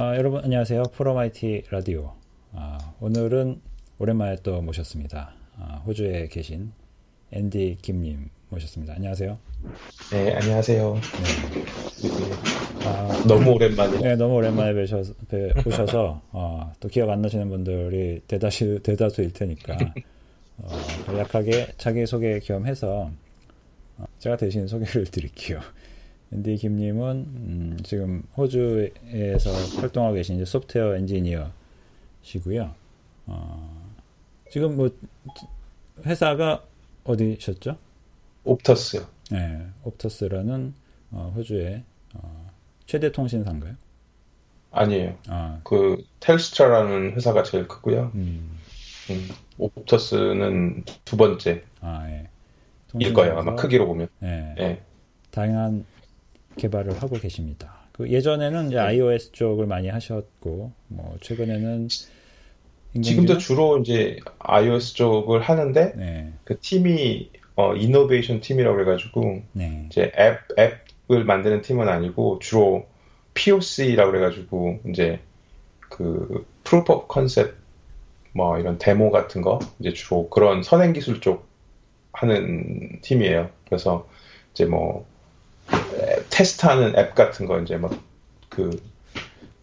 아, 여러분 안녕하세요. 프로마이티 라디오. 아, 오늘은 오랜만에 또 모셨습니다. 아, 호주에 계신 앤디 김님 모셨습니다. 안녕하세요. 네, 안녕하세요. 네. 아, 너무 오랜만에. 네, 너무 오랜만에 뵈셔서, 뵈, 어, 또 기억 안 나시는 분들이 대다수 대다수일 테니까 어, 간략하게 자기 소개 겸해서 어, 제가 대신 소개를 드릴게요. 앤디 김님은 음, 지금 호주에서 활동하고 계신 이제 소프트웨어 엔지니어시고요. 어, 지금 뭐 회사가 어디셨죠? 옵터스요. 네, 옵터스라는 어, 호주의 어, 최대 통신사인가요? 아니에요. 아. 그 텔스트라라는 회사가 제일 크고요. 음. 음, 옵터스는 두 번째. 아, 예. 일 거예요. 아마 크기로 보면. 예. 예. 다양한 개발을 하고 계십니다. 그 예전에는 이제 네. iOS 쪽을 많이 하셨고, 뭐 최근에는 지금도 주로 이제 iOS 쪽을 하는데 네. 그 팀이 어, 이노베이션 팀이라고 해가지고 네. 이제 앱 앱을 만드는 팀은 아니고 주로 POC라고 해가지고 이제 그 컨셉 뭐 이런 데모 같은 거 이제 주로 그런 선행 기술 쪽 하는 팀이에요. 그래서 이제 뭐 테스트하는 앱 같은 거 이제 막 그,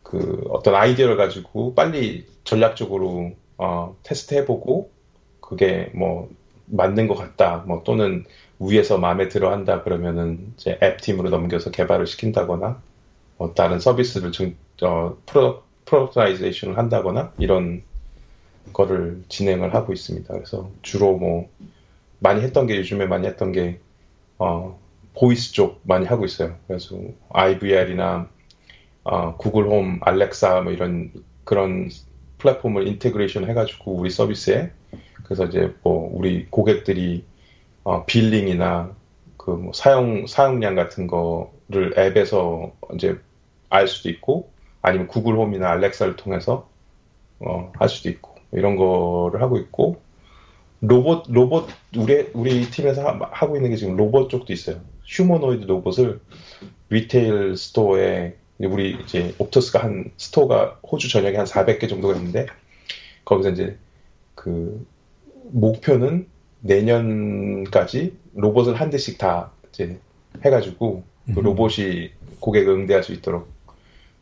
그 어떤 아이디어를 가지고 빨리 전략적으로 어, 테스트 해보고 그게 뭐 맞는 것 같다, 뭐 또는 위에서 마음에 들어 한다 그러면은 이제 앱 팀으로 넘겨서 개발을 시킨다거나 뭐 다른 서비스를 좀 어, pro productization을 한다거나 이런 거를 진행을 하고 있습니다. 그래서 주로 뭐 많이 했던 게 요즘에 많이 했던 게 어, voice 쪽 많이 하고 있어요. 그래서 IVR이나 어, 구글 홈, 알렉사 뭐 이런 그런 플랫폼을 integration 해가지고 우리 서비스에 그래서 이제 뭐 우리 고객들이 어, billing이나 그 뭐 사용 사용량 같은 거를 앱에서 이제 알 수도 있고 아니면 구글 홈이나 알렉사를 통해서 어, 할 수도 있고 이런 거를 하고 있고 로봇 로봇 우리 우리 팀에서 하, 고 있는 게 지금 로봇 쪽도 있어요. 휴머노이드 로봇을 retail store에 우리 이제 옵터스가 한 store가 호주 전역에 한 400개 정도가 있는데 거기서 이제 그 목표는 내년까지 로봇을 한 대씩 다 이제 해가지고 그 로봇이 고객을 응대할 수 있도록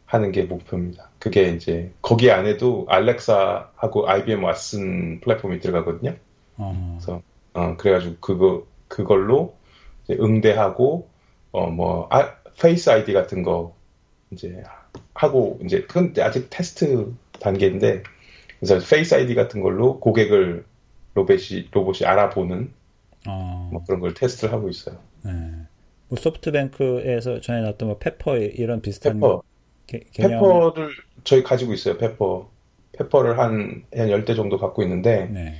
하는 게 목표입니다. 그게 이제 거기 안에도 알렉사하고 IBM 왓슨 플랫폼이 들어가거든요. 어. 그래서 어, 그래가지고 그거 그걸로 응대하고 어 뭐 아, face ID 같은 거 이제 하고 이제 그건 아직 테스트 단계인데 그래서 face ID 같은 걸로 고객을 로봇이 로봇이 알아보는 어. 뭐 그런 걸 테스트를 하고 있어요. 네. 뭐 소프트뱅크에서 전에 나왔던 뭐 페퍼 이런 비슷한 페퍼. 개, 개념... 페퍼를 저희 가지고 있어요. 페퍼 페퍼를 한한 10대 정도 갖고 있는데 네.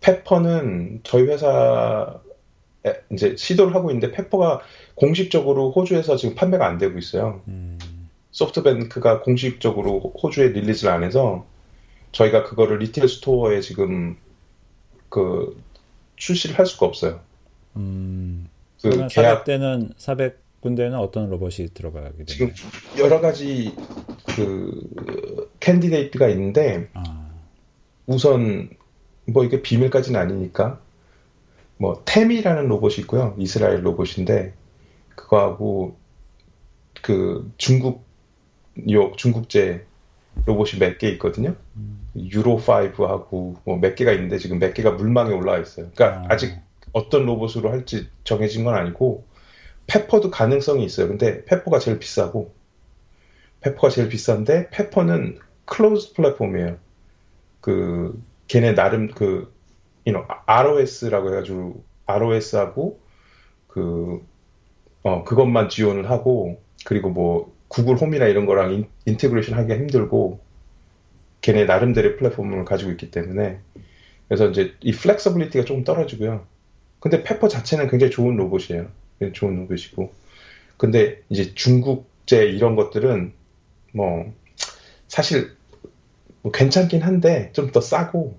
페퍼는 저희 회사 이제 시도를 하고 있는데 페퍼가 공식적으로 호주에서 지금 판매가 안 되고 있어요. 음. 소프트뱅크가 공식적으로 호주에 release를 안 해서 저희가 그거를 retail store에 지금 그 출시를 할 수가 없어요. 음. 그 계약 때는 400 군데는 어떤 로봇이 들어가게 되나요? 지금 여러 가지 그 candidate가 있는데 아. 우선 뭐 이게 비밀까지는 아니니까 뭐 테미라는 로봇이 있고요. 이스라엘 로봇인데 그거하고 그 중국 요 중국제 로봇이 몇 개 있거든요. 음. 유로 5하고 뭐 몇 개가 있는데 지금 몇 개가 물망에 올라와 있어요. 그러니까 아. 직 어떤 로봇으로 할지 정해진 건 아니고 페퍼도 가능성이 있어요. 근데 페퍼가 제일 비싸고 페퍼가 제일 비싼데 페퍼는 closed 플랫폼이에요. 그 걔네 나름 그 you know, ROS라고 해가지고 ROS하고 그 어, 그것만 지원을 하고 그리고 뭐 구글 홈이나 이런 거랑 in, integration 하기가 힘들고 걔네 나름대로의 플랫폼을 가지고 있기 때문에 그래서 이제 이 flexibility가 조금 떨어지고요. 근데 페퍼 자체는 굉장히 좋은 로봇이에요. 좋은 로봇이고. 근데 이제 중국제 이런 것들은 뭐 사실 뭐 괜찮긴 한데 좀 더 싸고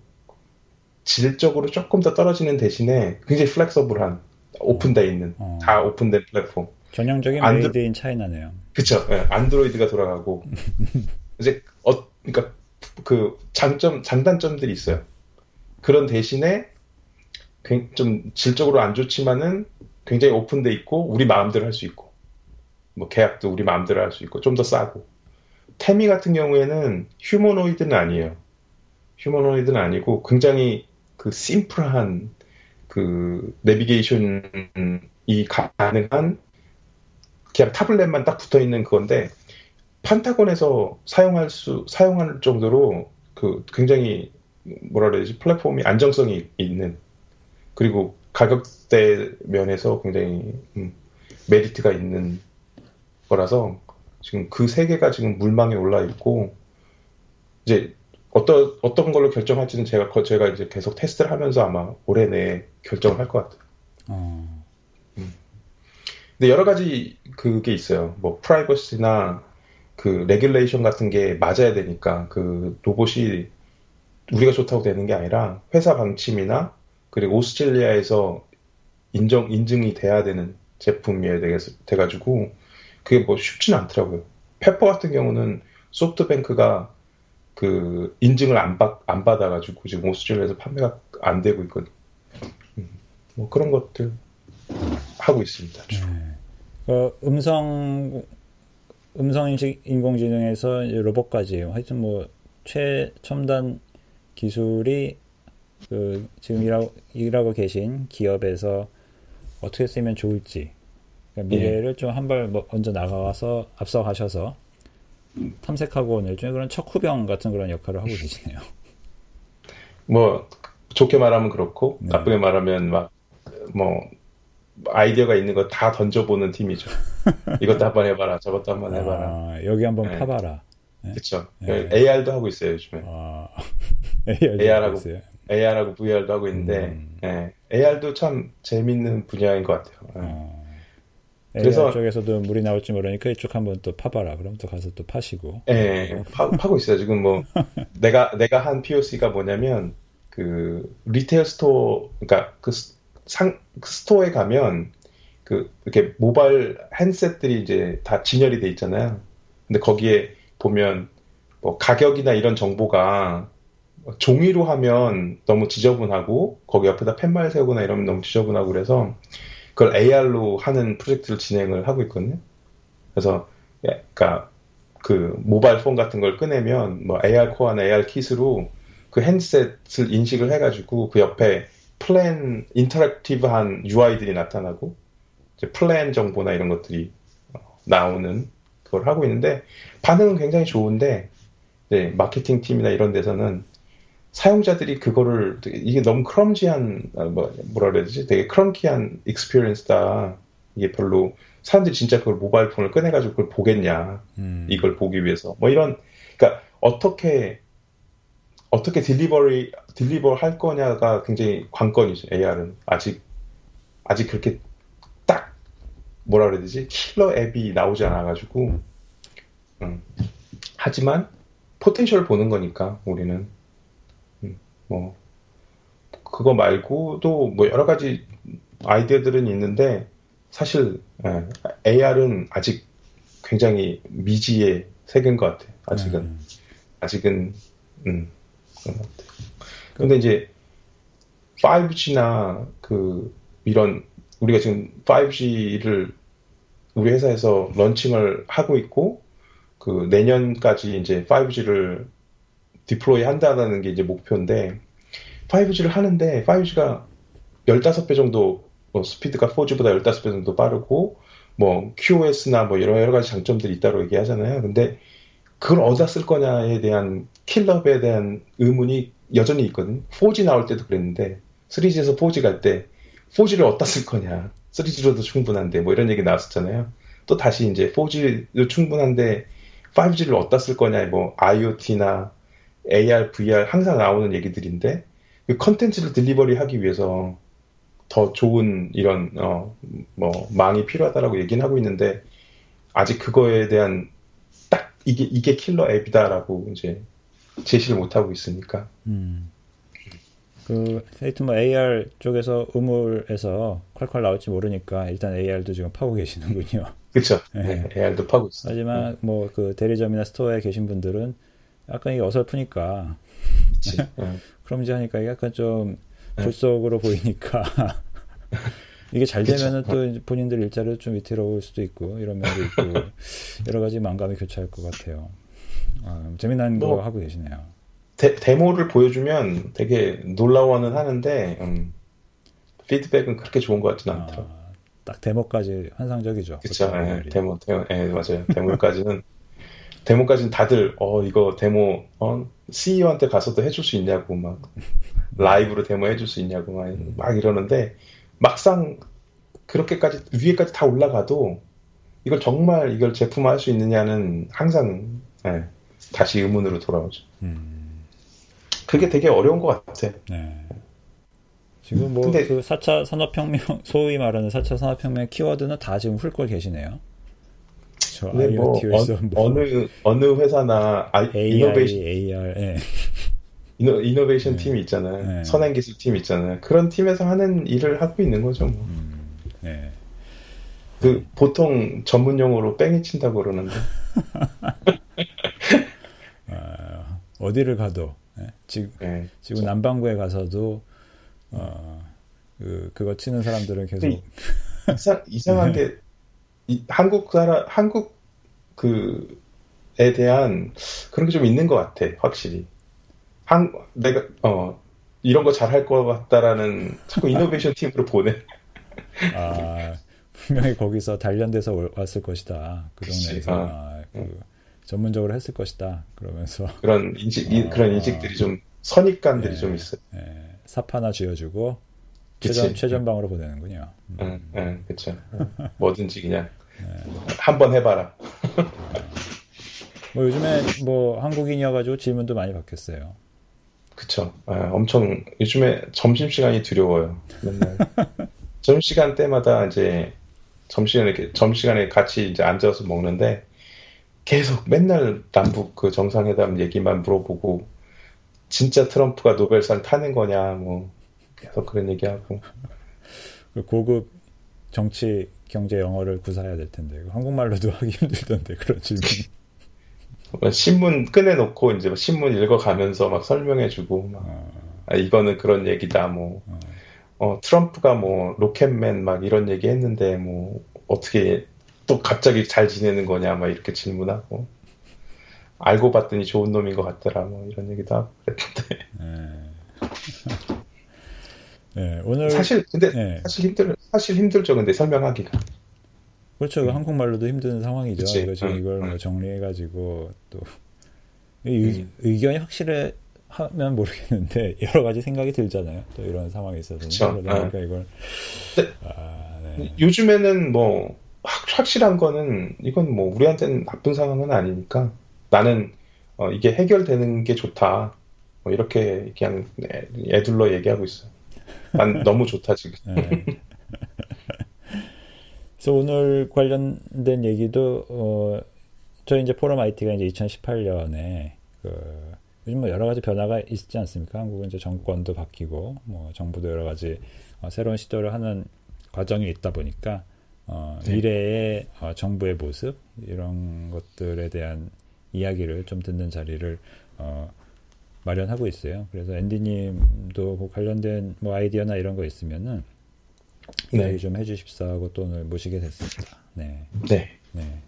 질적으로 조금 더 떨어지는 대신에 굉장히 flexible한 오픈돼 있는 어. 다 오픈된 플랫폼. 전형적인 안드... made in China네요. 그쵸. 네, 안드로이드가 돌아가고 이제 어 그러니까 그 장점 장단점들이 있어요. 그런 대신에 좀 질적으로 안 좋지만은 굉장히 오픈돼 있고 우리 마음대로 할 수 있고 뭐 계약도 우리 마음대로 할 수 있고 좀 더 싸고 태미 같은 경우에는 휴머노이드는 아니에요. 휴머노이드는 아니고 굉장히 그 심플한 그 내비게이션이 가능한 그냥 타블렛만 딱 붙어 있는 그건데 판타곤에서 사용할 수 사용할 정도로 그 굉장히 뭐라 그래야 되지? 플랫폼이 안정성이 있는 그리고 가격대 면에서 굉장히 음, 메리트가 있는 거라서 지금 그 세 개가 지금 물망에 올라 있고 이제 어떤 어떤 걸로 결정할지는 제가 제가 이제 계속 테스트를 하면서 아마 올해 내에 결정을 할 것 같아요. 어. 음. 근데 여러 가지 그게 있어요. 뭐 프라이버시나 그 regulation 같은 게 맞아야 되니까 그 로봇이 우리가 좋다고 되는 게 아니라 회사 방침이나 그리고 오스트레일리아에서 인정 인증이 돼야 되는 제품이어야 돼 가지고 그게 뭐 쉽지는 않더라고요. 페퍼 같은 경우는 소프트뱅크가 그 인증을 안, 받, 안 받아가지고 지금 오스트레일리아에서 판매가 안 되고 있거든요. 음, 뭐 그런 것들 하고 있습니다. 네. 그 음성 음성 인식 인공지능에서 로봇까지 하여튼 뭐 최첨단 기술이 그 지금 일하고, 일하고 계신 기업에서 어떻게 쓰면 좋을지 그러니까 미래를 예. 좀한 발 먼저 나가서 앞서가셔서 탐색하고 중에 그런 척 후병 같은 그런 역할을 하고 계시네요. 뭐 좋게 말하면 그렇고 네. 나쁘게 말하면 막 뭐 아이디어가 있는 거 다 던져보는 팀이죠. 이것도 한번 해봐라, 저것도 한번 아, 해봐라. 아, 여기 한번 네. 파봐라. 네? 그렇죠. 네. AR도 하고 있어요 요즘에. 아, AR하고 있어요. AR하고 VR도 하고 있는데 음. 네. AR도 참 재밌는 분야인 것 같아요. 네. 어. 그래서 쪽에서도 물이 나올지 모르니까 이쪽 한번 또 파봐라. 그럼 또 가서 또 파시고. 예, 파, 파고 있어요. 지금 뭐 내가 내가 한 POC가 뭐냐면 그 retail store, 그러니까 그 상, 그 store에 가면 그 이렇게 모바일 handset들이 이제 다 진열이 돼 있잖아요. 근데 거기에 보면 뭐 가격이나 이런 정보가 종이로 하면 너무 지저분하고 거기 옆에다 팻말 세우거나 이러면 너무 지저분하고 그래서 그걸 AR로 하는 프로젝트를 진행을 하고 있거든요. 그래서 예, 그러니까 그 mobile phone 같은 걸 꺼내면 뭐 ARCore나 ARKit으로 그 handset을 인식을 해가지고 그 옆에 플랜 interactive한 UI들이 나타나고 플랜 정보나 이런 것들이 어, 나오는 그걸 하고 있는데 반응은 굉장히 좋은데 네, 마케팅 팀이나 이런 데서는 사용자들이 그거를 이게 너무 clumsy한 아, 뭐 뭐라 그래야 되지? 되게 clunky한 experience다. 이게 별로 사람들이 진짜 그걸 mobile phone을 꺼내가지고 그걸 보겠냐. 음. 이걸 보기 위해서. 뭐 이런 그러니까 어떻게 어떻게 delivery deliver 할 거냐가 굉장히 관건이죠. AR은. 아직 아직 그렇게 딱 뭐라 그래야 되지? killer app이 나오지 않아가지고. 음. 하지만 potential 보는 거니까 우리는 뭐 그거 말고도 뭐 여러 가지 아이디어들은 있는데 사실 예, AR은 아직 굉장히 미지의 세계인 것 같아요. 아직은 음. 아직은 음 그런 것 같아요. 근데 이제 5G나 그 이런 우리가 지금 5G를 우리 회사에서 런칭을 하고 있고 그 내년까지 이제 5G를 디플로이 한다는 게 이제 목표인데 5G를 하는데 5G가 15배 정도 뭐 스피드가 4G보다 15배 정도 빠르고 뭐 QoS나 뭐 여러, 여러 가지 장점들이 있다고 얘기하잖아요. 근데 그걸 어디다 쓸 거냐에 대한 킬러에 대한 의문이 여전히 있거든. 4G 나올 때도 그랬는데 3G에서 4G 갈 때 4G를 어디다 쓸 거냐. 3G로도 충분한데 뭐 이런 얘기 나왔었잖아요. 또 다시 이제 4G도 충분한데 5G를 어디다 쓸 거냐. 뭐 IoT나 AR, VR 항상 나오는 얘기들인데 그 컨텐츠를 delivery 하기 위해서 더 좋은 이런 어 뭐 망이 필요하다라고 얘기는 하고 있는데 아직 그거에 대한 딱 이게 이게 killer app이다라고 이제 제시를 못 하고 있으니까. 음. 그 하여튼 뭐 AR 쪽에서 우물에서 콸콸 나올지 모르니까 일단 AR도 지금 파고 계시는군요. 그렇죠. 네. AR도 파고 있어요. 하지만 네. 뭐그 대리점이나 스토어에 계신 분들은 약간 이게 어설프니까. 네. 그럼 이제 하니까 약간 좀 졸속으로 보이니까 이게 잘 되면은 또 본인들 일자리도 좀 위태로울 수도 있고 이런 면도 있고 여러 가지 망감이 교차할 것 같아요. 아, 재미난 뭐, 거 하고 계시네요. 데, 데모를 보여주면 되게 놀라워는 하는데 음, 피드백은 그렇게 좋은 것 같지는 않더라고요. 아, 딱 데모까지 환상적이죠. 그렇죠. 네, 데모, 데모, 네, 맞아요. 데모까지는 데모까지는 다들 어 이거 데모 어 CEO한테 가서도 해줄 수 있냐고 막 라이브로 데모 해줄 수 있냐고 막, 막 이러는데 막상 그렇게까지 위에까지 다 올라가도 이걸 정말 이걸 제품화할 수 있느냐는 항상 네, 다시 의문으로 돌아오죠. 음. 그게 되게 어려운 것 같아. 네. 지금 뭐 근데, 그 4차 산업혁명 소위 말하는 4차 산업혁명 키워드는 다 지금 훑고 계시네요. 저 IoT에서 뭐, 어, 느 어느 회사나 I, AI, 이노베이션 AR 예. 이노, 이노베이션 네. 팀이 있잖아요. 네. 선행기술 팀 있잖아요. 그런 팀에서 하는 일을 하고 있는 거죠. 뭐. 음, 네. 그 보통 전문 용어로 뺑이 친다고 그러는데. 아, 어디를 가도 네? 지금 네, 지금 그렇죠. 남반구에 가서도 어, 그 그거 치는 사람들은 계속 이상, 이상한 게 이, 한국 사람 한국 그에 대한 그런 게 좀 있는 것 같아 확실히. 한 내가 어 이런 거 잘 할 것 같다라는 자꾸 이노베이션 팀으로 보내. 아 분명히 거기서 단련돼서 왔을 것이다. 그 동네에서 아, 아, 그 전문적으로 했을 것이다. 그러면서 그런 인식 아, 그런 인식들이 좀 선입관들이 네, 좀 있어요. 네, 삽 하나 쥐어주고 최전 최전방으로 보내는군요. 음. 응, 응, 그렇죠. 뭐든지 그냥 네. 한번 해봐라. 뭐 요즘에 뭐 한국인이어가지고 질문도 많이 받겠어요. 그쵸. 아, 엄청 요즘에 점심 시간이 두려워요. 맨날 점심 시간 때마다 이제 점심시간에 점심시간에 같이 이제 앉아서 먹는데 계속 맨날 남북 그 정상회담 얘기만 물어보고 진짜 트럼프가 노벨상 타는 거냐 뭐 계속 그런 얘기하고 그 고급 정치 경제 영어를 구사해야 될 텐데 한국말로도 하기 힘들던데 그런 질문. 뭐 신문 꺼내놓고 이제 뭐 신문 읽어가면서 막 설명해주고 막 어. 아, 이거는 그런 얘기다 뭐 어. 어, 트럼프가 뭐 로켓맨 막 이런 얘기 했는데 뭐 어떻게 또 갑자기 잘 지내는 거냐 막 이렇게 질문하고 알고 봤더니 좋은 놈인 것 같더라 뭐 이런 얘기도 하고 그랬는데 네. 네, 오늘 사실 근데 네. 사실 힘들 사실 힘들죠 근데 설명하기가 그렇죠. 음. 한국말로도 힘든 상황이죠. 그치. 이거 지금 음, 이걸 뭐 정리해가지고 또 음. 의견이 확실해 하면 모르겠는데 여러 가지 생각이 들잖아요. 또 이런 상황에 있어서 그러다 보니까 이걸 아, 네. 요즘에는 뭐 확, 실한 거는 이건 뭐 우리한테는 나쁜 상황은 아니니까 나는 어, 이게 해결되는 게 좋다. 뭐 이렇게 그냥 애둘러 얘기하고 있어요. 난 너무 좋다 지금. 네. 그래서 오늘 관련된 얘기도 어, 저희 이제 포럼 IT가 이제 2018년에 그 요즘 뭐 여러 가지 변화가 있지 않습니까? 한국은 이제 정권도 바뀌고 뭐 정부도 여러 가지 어, 새로운 시도를 하는 과정이 있다 보니까 어, 네. 미래의 어, 정부의 모습 이런 것들에 대한 이야기를 좀 듣는 자리를 어, 마련하고 있어요. 그래서 앤디님도 그 관련된 뭐 아이디어나 이런 거 있으면은 네. 이야기 좀 해주십사 하고 또 오늘 모시게 됐습니다. 네. 네. 네.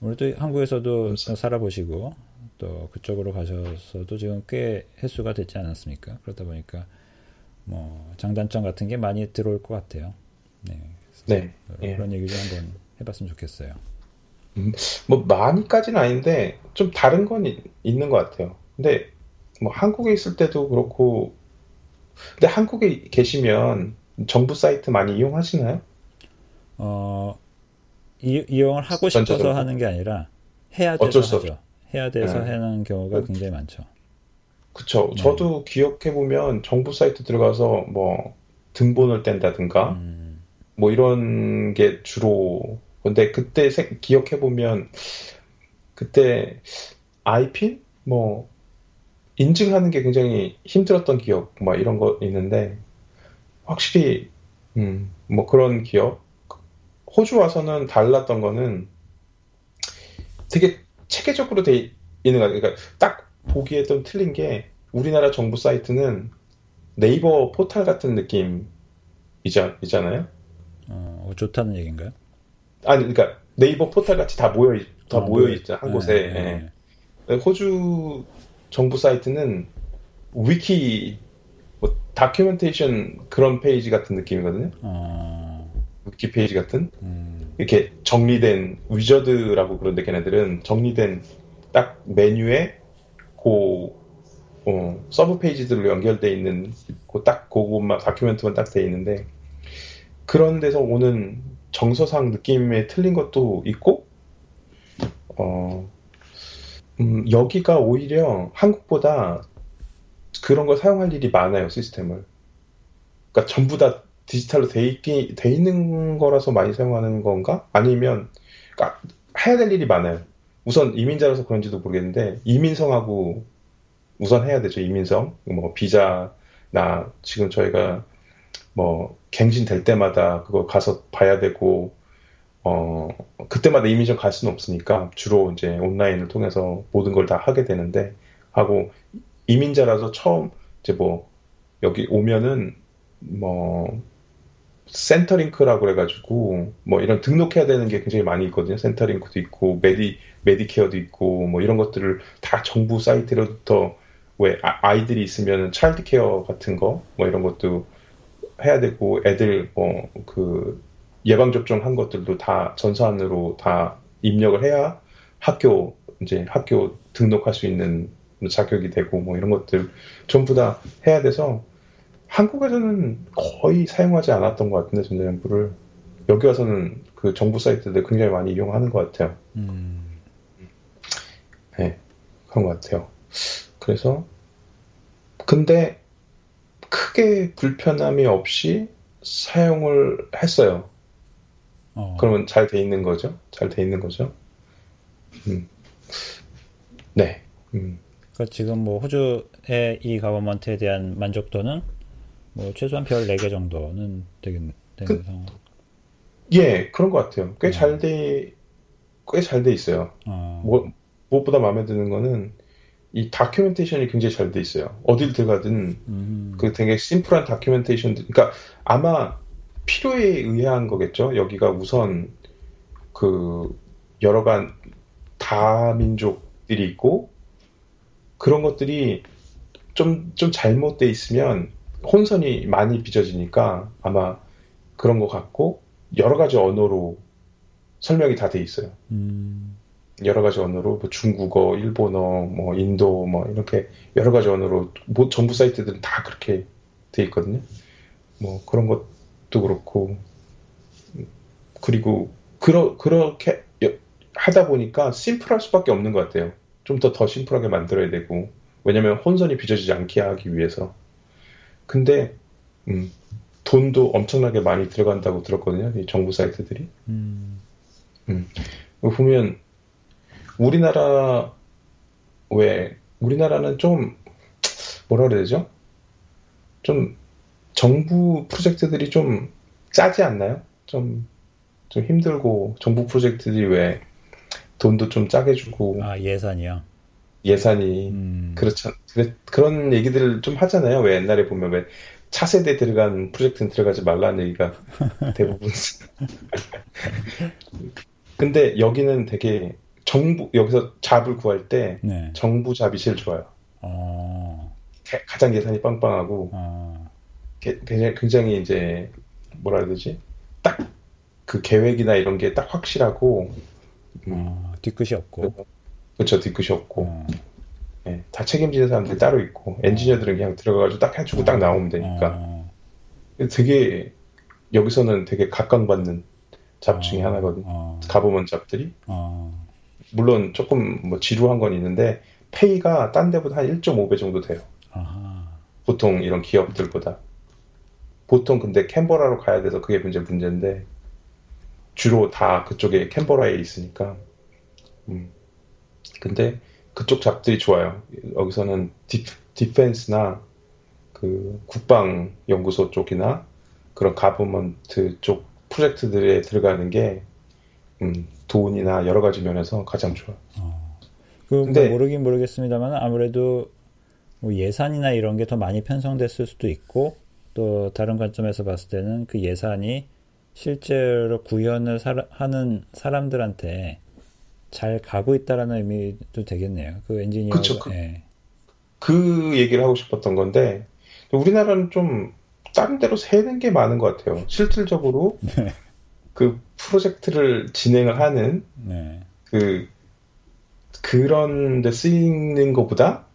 오늘 또 한국에서도 감사합니다. 살아보시고 또 그쪽으로 가셔서도 지금 꽤 횟수가 됐지 않았습니까? 그러다 보니까 뭐 장단점 같은 게 많이 들어올 것 같아요. 네. 네. 예. 그런 얘기 좀 한번 해봤으면 좋겠어요. 음, 뭐 많이까지는 아닌데 좀 다른 건 이, 있는 것 같아요. 근데 뭐 한국에 있을 때도 그렇고 근데 한국에 계시면 정부 사이트 많이 이용하시나요? 어, 이, 이용을 하고 싶어서 하는 게 아니라 해야 돼서 하죠. 없... 해야 돼서 네. 하는 경우가 굉장히 많죠. 그쵸. 네. 저도 기억해 보면 정부 사이트 들어가서 뭐 등본을 뗀다든가 음. 뭐 이런 게 주로 근데 그때 기억해 보면 그때 아이핀 뭐 인증하는 게 굉장히 힘들었던 기업 막 이런 거 있는데 확실히 음, 뭐 그런 기업 호주 와서는 달랐던 거는 되게 체계적으로 돼 있는 거 그러니까 딱 보기에 좀 틀린 게 우리나라 정부 사이트는 네이버 포탈 같은 느낌 이자, 있잖아요. 어, 좋다는 얘기인가요? 아니, 그러니까 네이버 포탈 같이 다 모여 다 어, 모여 있죠 한 곳에. 네, 네. 네. 호주 정부 사이트는 위키 뭐 documentation 그런 페이지 같은 느낌이거든요. 어... 위키 페이지 같은? 음... 이렇게 정리된 wizard라고 그런데 걔네들은 정리된 딱 메뉴에 그 어, sub page들로 연결돼 있는 그 딱 그것만 document만 딱 돼 있는데 그런 데서 오는 정서상 느낌에 틀린 것도 있고 어 음, 여기가 오히려 한국보다 그런 걸 사용할 일이 많아요 시스템을 그러니까 전부 다 디지털로 돼, 있기, 돼 있는 거라서 많이 사용하는 건가? 아니면 그러니까 해야 될 일이 많아요. 우선 이민자라서 그런지도 모르겠는데 이민성하고 우선 해야 되죠 이민성 뭐 비자나 지금 저희가 뭐 갱신 될 때마다 그거 가서 봐야 되고 어 그때마다 이민청 갈 수는 없으니까 주로 이제 온라인을 통해서 모든 걸 다 하게 되는데 하고 이민자라서 처음 이제 뭐 여기 오면은 뭐 Centrelink라고 그래가지고 뭐 이런 등록해야 되는 게 굉장히 많이 있거든요. Centrelink도 있고 Medi Medicare도 있고 뭐 이런 것들을 다 정부 사이트로부터 왜 아, 아이들이 있으면 childcare 같은 거 뭐 이런 것도 해야 되고 애들 뭐그 예방 접종 한 것들도 다 전산으로 다 입력을 해야 학교 이제 학교 등록할 수 있는 자격이 되고 뭐 이런 것들 전부 다 해야 돼서 한국에서는 거의 사용하지 않았던 것 같은데 전자정부를 여기 와서는 그 정부 사이트들 굉장히 많이 이용하는 것 같아요. 음. 네 그런 것 같아요. 그래서 근데 크게 불편함이 없이 사용을 했어요. 어. 그러면 잘 돼 있는 거죠? 잘 돼 있는 거죠? 음. 네. 음. 그러니까 지금 뭐 호주의 이 가버먼트에 대한 만족도는 뭐 최소한 별 4개 정도는 되겠네. 되는 그, 상황. 예, 그런 것 같아요. 꽤 잘 돼, 꽤 잘 돼 있어요. 어. 뭐, 무엇보다 마음에 드는 거는 이 다큐멘테이션이 굉장히 잘 돼 있어요. 어딜 들어가든 음. 그 되게 심플한 다큐멘테이션, 그러니까 아마 필요에 의한 거겠죠. 여기가 우선 그 여러 간 다민족들이 있고 그런 것들이 좀, 좀 잘못돼 있으면 혼선이 많이 빚어지니까 아마 그런 것 같고 여러 가지 언어로 설명이 다 돼 있어요. 음. 여러 가지 언어로 뭐 중국어, 일본어, 뭐 인도 뭐 이렇게 여러 가지 언어로 뭐 정부 사이트들은 다 그렇게 돼 있거든요. 뭐 그런 것 도 그렇고 그리고 그러, 그렇게 하다 보니까 심플할 수밖에 없는 것 같아요. 좀 더더 더 심플하게 만들어야 되고 왜냐면 혼선이 빚어지지 않게 하기 위해서. 근데 음, 돈도 엄청나게 많이 들어간다고 들었거든요. 이 정부 사이트들이. 음. 음. 보면 우리나라 왜 우리나라는 좀 뭐라 그래야 되죠? 좀 정부 프로젝트들이 좀 짜지 않나요? 좀, 좀 힘들고 정부 프로젝트들이 왜 돈도 좀 짜게 주고 아 예산이요? 예산이 음. 그렇죠 그런 얘기들을 좀 하잖아요. 왜 옛날에 보면 왜 차세대 들어간 프로젝트는 들어가지 말라는 얘기가 대부분 근데 여기는 되게 정부 여기서 잡을 구할 때 네. 정부 잡이 제일 좋아요. 어... 가장 예산이 빵빵하고 어... 굉장히, 굉장히 이제 뭐라 해야 되지? 딱 그 계획이나 이런 게 딱 확실하고 음, 어, 뒤끝이 없고 그렇죠 뒤끝이 없고 어. 네, 다 책임지는 사람들이 따로 있고 엔지니어들은 그냥 들어가가지고 딱 해주고 딱 나오면 되니까 어. 되게 여기서는 되게 각광받는 잡 중에 어. 하나거든. 가보면 잡들이. 물론 조금 뭐 지루한 건 있는데 페이가 딴 데보다 한 1.5배 정도 돼요. 아하. 보통 이런 기업들보다. 보통 근데 캔버라로 가야 돼서 그게 문제 문제인데 주로 다 그쪽에 캔버라에 있으니까. 음. 근데 그쪽 잡들이 좋아요. 여기서는 디, 디펜스나 그 국방 연구소 쪽이나 그런 가버먼트 쪽 프로젝트들에 들어가는 게 음, 돈이나 여러 가지 면에서 가장 좋아. 어. 그 근데 모르긴 모르겠습니다만 아무래도 뭐 예산이나 이런 게 더 많이 편성됐을 수도 있고 또 다른 관점에서 봤을 때는 그 예산이 실제로 구현을 사, 하는 사람들한테 잘 가고 있다라는 의미도 되겠네요. 그 엔지니어. 그쵸. 그, 예. 그 얘기를 하고 싶었던 건데 우리나라는 좀 다른 데로 새는 게 많은 것 같아요. 실질적으로 네. 그 프로젝트를 진행을 하는 네. 그 그런 데 쓰이는 것보다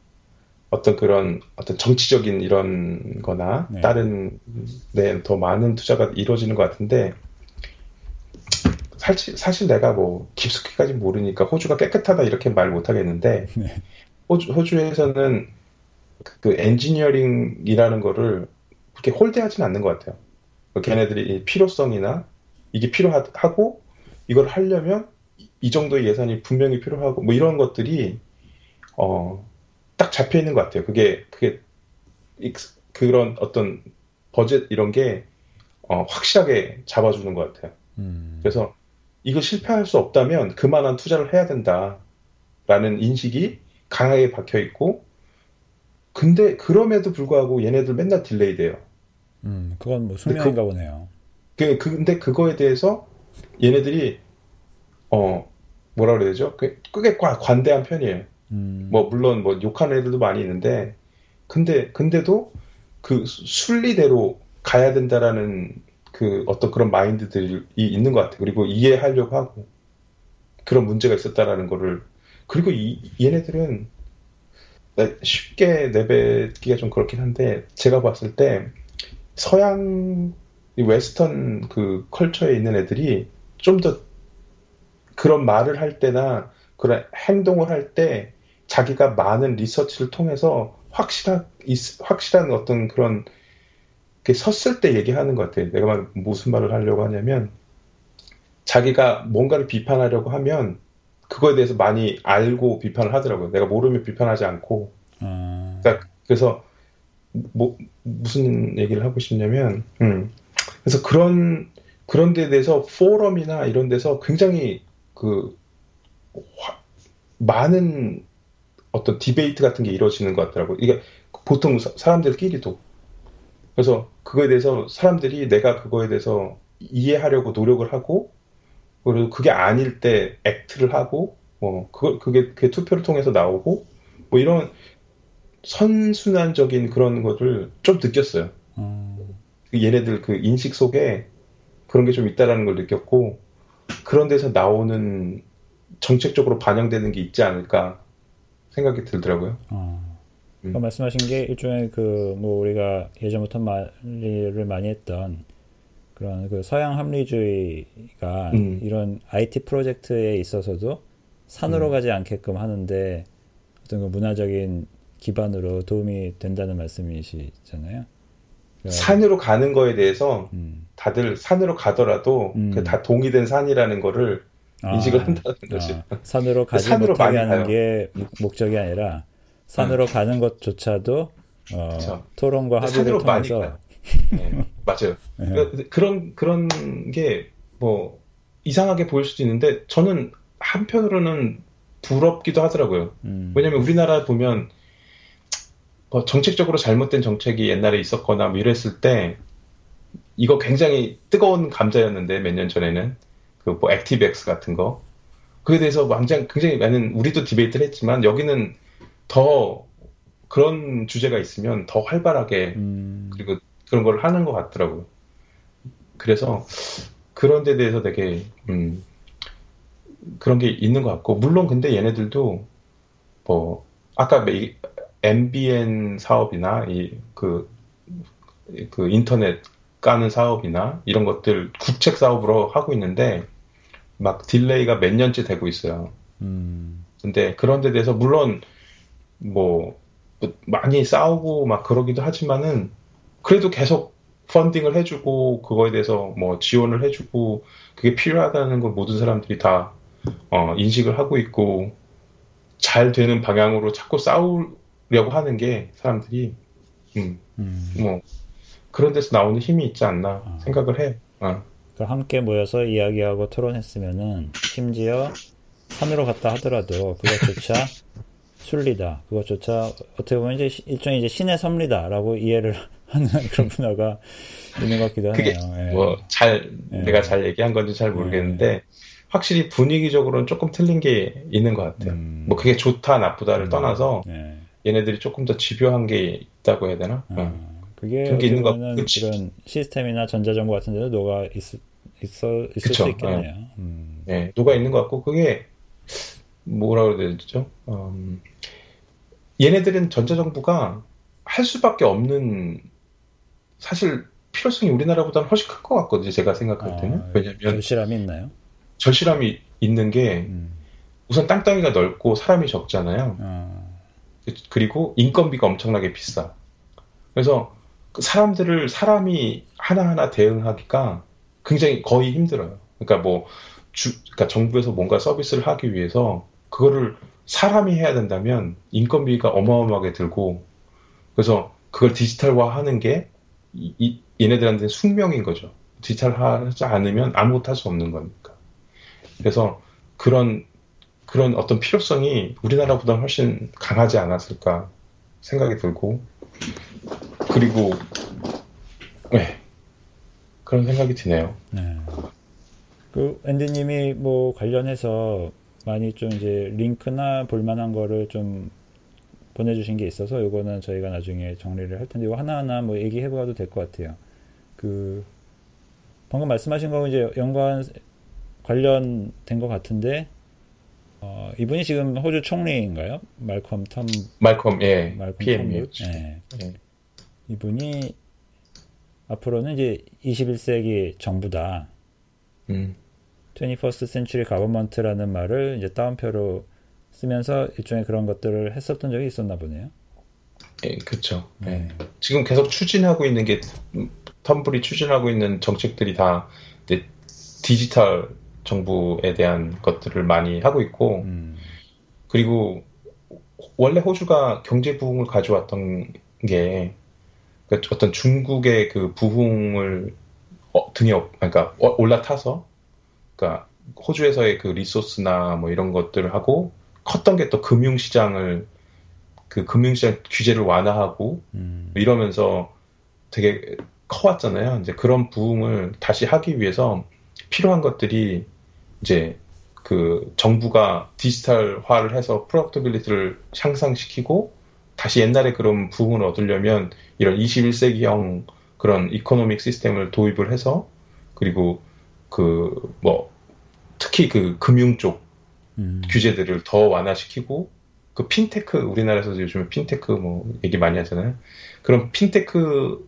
어떤 그런 어떤 정치적인 이런 거나 네. 다른 데 더 많은 투자가 이루어지는 것 같은데 사실, 사실 내가 뭐 깊숙이까지 모르니까 호주가 깨끗하다 이렇게 말 못하겠는데 네. 호주, 호주에서는 그 엔지니어링이라는 거를 그렇게 홀대하지는 않는 것 같아요. 그 걔네들이 필요성이나 이게 필요하고 이걸 하려면 이 정도의 예산이 분명히 필요하고 뭐 이런 것들이 어, 딱 잡혀 있는 것 같아요. 그게 그게 그런 어떤 버젯 이런 게 어, 확실하게 잡아주는 것 같아요. 음. 그래서 이거 실패할 수 없다면 그만한 투자를 해야 된다라는 인식이 강하게 박혀 있고 근데 그럼에도 불구하고 얘네들 맨날 delay 돼요. 음, 그건 뭐 숙명인가 그, 보네요. 그, 그, 근데 그거에 대해서 얘네들이 어 뭐라 그래야 되죠? 꽤 관대한 편이에요. 음. 뭐 물론 뭐 욕하는 애들도 많이 있는데 근데 근데도 그 순리대로 가야 된다라는 그 어떤 그런 마인드들이 있는 것 같아요. 그리고 이해하려고 하고 그런 문제가 있었다라는 거를 그리고 이, 얘네들은 쉽게 내뱉기가 좀 그렇긴 한데 제가 봤을 때 서양 웨스턴 그 컬처에 있는 애들이 좀 더 그런 말을 할 때나 그런 행동을 할 때 자기가 많은 리서치를 통해서 확실한 확실한 어떤 그런 게 섰을 때 얘기하는 것 같아요. 내가 무슨 말을 하려고 하냐면 자기가 뭔가를 비판하려고 하면 그거에 대해서 많이 알고 비판을 하더라고요. 내가 모르면 비판하지 않고. 음. 그러니까 그래서 뭐 무슨 얘기를 하고 싶냐면, 음. 그래서 그런 그런 데에 대해서 포럼이나 이런 데서 굉장히 그 화, 많은 어떤 디베이트 같은 게 이루어지는 것 같더라고요. 이게 보통 사람들끼리도. 그래서 그거에 대해서 사람들이 내가 그거에 대해서 이해하려고 노력을 하고 그리고 그게 아닐 때 액트를 하고 뭐 그거 그게 그 투표를 통해서 나오고 뭐 이런 선순환적인 그런 것을 좀 느꼈어요. 음. 얘네들 그 인식 속에 그런 게 좀 있다라는 걸 느꼈고 그런 데서 나오는 정책적으로 반영되는 게 있지 않을까 생각이 들더라고요. 어. 음. 그 말씀하신 게 일종의 그 뭐 우리가 예전부터 말을 많이 했던 그런 그 서양 합리주의가 음. 이런 IT 프로젝트에 있어서도 산으로 음. 가지 않게끔 하는데 어떤 그 문화적인 기반으로 도움이 된다는 말씀이시잖아요. 산으로 가는 거에 대해서 음. 다들 산으로 가더라도 음. 다 동의된 산이라는 거를 아, 인식을 한다는. 아, 산으로 가지 산으로 못하게 하는 가요. 게 목적이 아니라 산으로 음. 가는 것조차도 어, 토론과 합의를 통해서 네, 맞아요. 네. 그런 그런 게 뭐 이상하게 보일 수도 있는데 저는 한편으로는 부럽기도 하더라고요. 음. 왜냐하면 우리나라 보면 뭐 정책적으로 잘못된 정책이 옛날에 있었거나 뭐 이랬을 때 이거 굉장히 뜨거운 감자였는데 몇 년 전에는 그 뭐 액티브엑스 같은 거 그에 대해서 굉장히 굉장히 많은 우리도 debate를 했지만 여기는 더 그런 주제가 있으면 더 활발하게 음. 그리고 그런 걸 하는 것 같더라고요. 그래서 그런 데 대해서 되게 음, 그런 게 있는 것 같고 물론 근데 얘네들도 뭐 아까 NBN 사업이나 이그 그 인터넷 까는 사업이나 이런 것들 국책 사업으로 하고 있는데 막 delay가 몇 년째 되고 있어요. 음. 근데 그런 데 대해서 물론 뭐 많이 싸우고 막 그러기도 하지만은 그래도 계속 펀딩을 해주고 그거에 대해서 뭐 지원을 해주고 그게 필요하다는 걸 모든 사람들이 다 어, 인식을 하고 있고 잘 되는 방향으로 자꾸 싸우려고 하는 게 사람들이 음, 음. 뭐 그런 데서 나오는 힘이 있지 않나 어. 생각을 해. 어. 함께 모여서 이야기하고 토론했으면은 심지어 산으로 갔다 하더라도 그것조차 순리다. 그것조차 어떻게 보면 이제 일종의 이제 신의 섭리다라고 이해를 하는 그런 문화가 있는 것 같기도 하네요. 예. 뭐잘 예. 내가 잘 얘기한 건지 잘 모르겠는데 예. 확실히 분위기적으로는 조금 틀린 게 있는 것 같아요. 음. 뭐 그게 좋다 나쁘다를 음. 떠나서 예. 얘네들이 조금 더 집요한 게 있다고 해야 되나? 아, 어. 그게 그게 있는 거 그런 시스템이나 전자정보 같은 데도 녹아 있, 있어 있을 그쵸. 수 있겠네요. 어. 음. 네, 녹아 있는 것 같고 그게 뭐라 그래야 되죠? 음, 얘네들은 전자정부가 할 수밖에 없는 사실 필요성이 우리나라보다는 훨씬 클 것 같거든요. 제가 생각할 때는. 아, 왜냐면 절실함이 있나요? 절실함이 있는 게 음. 우선 땅덩이가 넓고 사람이 적잖아요. 아. 그리고 인건비가 엄청나게 비싸. 그래서 그 사람들을 사람이 하나하나 대응하기가 굉장히 거의 힘들어요. 그러니까 뭐 주, 그러니까 정부에서 뭔가 서비스를 하기 위해서 그거를 사람이 해야 된다면 인건비가 어마어마하게 들고 그래서 그걸 디지털화 하는 게 이, 이, 얘네들한테는 숙명인 거죠. 디지털하지 않으면 아무것도 할 수 없는 거니까. 그래서 그런 그런 어떤 필요성이 우리나라보다 훨씬 강하지 않았을까 생각이 들고 그리고 네 그런 생각이 드네요. 네. 그 앤디님이 뭐 관련해서 많이 좀 이제 링크나 볼만한 거를 좀 보내주신 게 있어서 요거는 저희가 나중에 정리를 할 텐데 이거 하나하나 뭐 얘기해봐도 될 것 같아요. 그 방금 말씀하신 거 이제 연관 관련된 것 같은데 어, 이분이 지금 호주 총리인가요? 말콤 텀 말콤 예 말콤 PM 텀 예. 예. 이분이 앞으로는 이제 21세기 정부다. 음. 21st Century Government라는 말을 이제 따옴표로 쓰면서 일종의 그런 것들을 했었던 적이 있었나 보네요. 예, 그렇죠. 네. 예. 지금 계속 추진하고 있는 게 텀블이 추진하고 있는 정책들이 다 디지털 정부에 대한 것들을 많이 하고 있고 음. 그리고 원래 호주가 경제 부흥을 가져왔던 게 그러니까 어떤 중국의 그 부흥을 어, 등에 그러니까 올라타서 그러니까 호주에서의 그 리소스나 뭐 이런 것들을 하고 컸던 게 또 금융시장을 그 금융시장 규제를 완화하고 음. 이러면서 되게 커왔잖아요. 이제 그런 부흥을 다시 하기 위해서 필요한 것들이 이제 그 정부가 디지털화를 해서 productivity를 향상시키고 다시 옛날에 그런 부흥을 얻으려면 이런 21세기형 그런 economic system을 도입을 해서 그리고 그 뭐 특히 그 금융 쪽 음. 규제들을 더 완화시키고 그 핀테크 우리나라에서 요즘에 핀테크 뭐 얘기 많이 하잖아요. 그런 핀테크를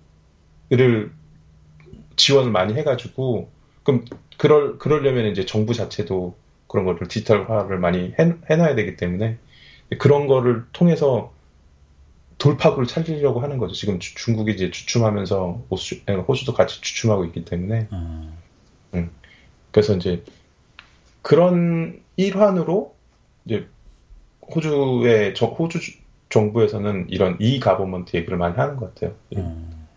지원을 많이 해가지고 그럼 그럴 그러려면 이제 정부 자체도 그런 거를 디지털화를 많이 해, 해놔야 되기 때문에 그런 거를 통해서 돌파구를 찾으려고 하는 거죠. 지금 주, 중국이 이제 주춤하면서 호주, 호주도 같이 주춤하고 있기 때문에. 음. 음. 그래서 이제 그런 일환으로 이제 호주의 저 호주 정부에서는 이런 e-government 얘기를 많이 하는 것 같아요. 음.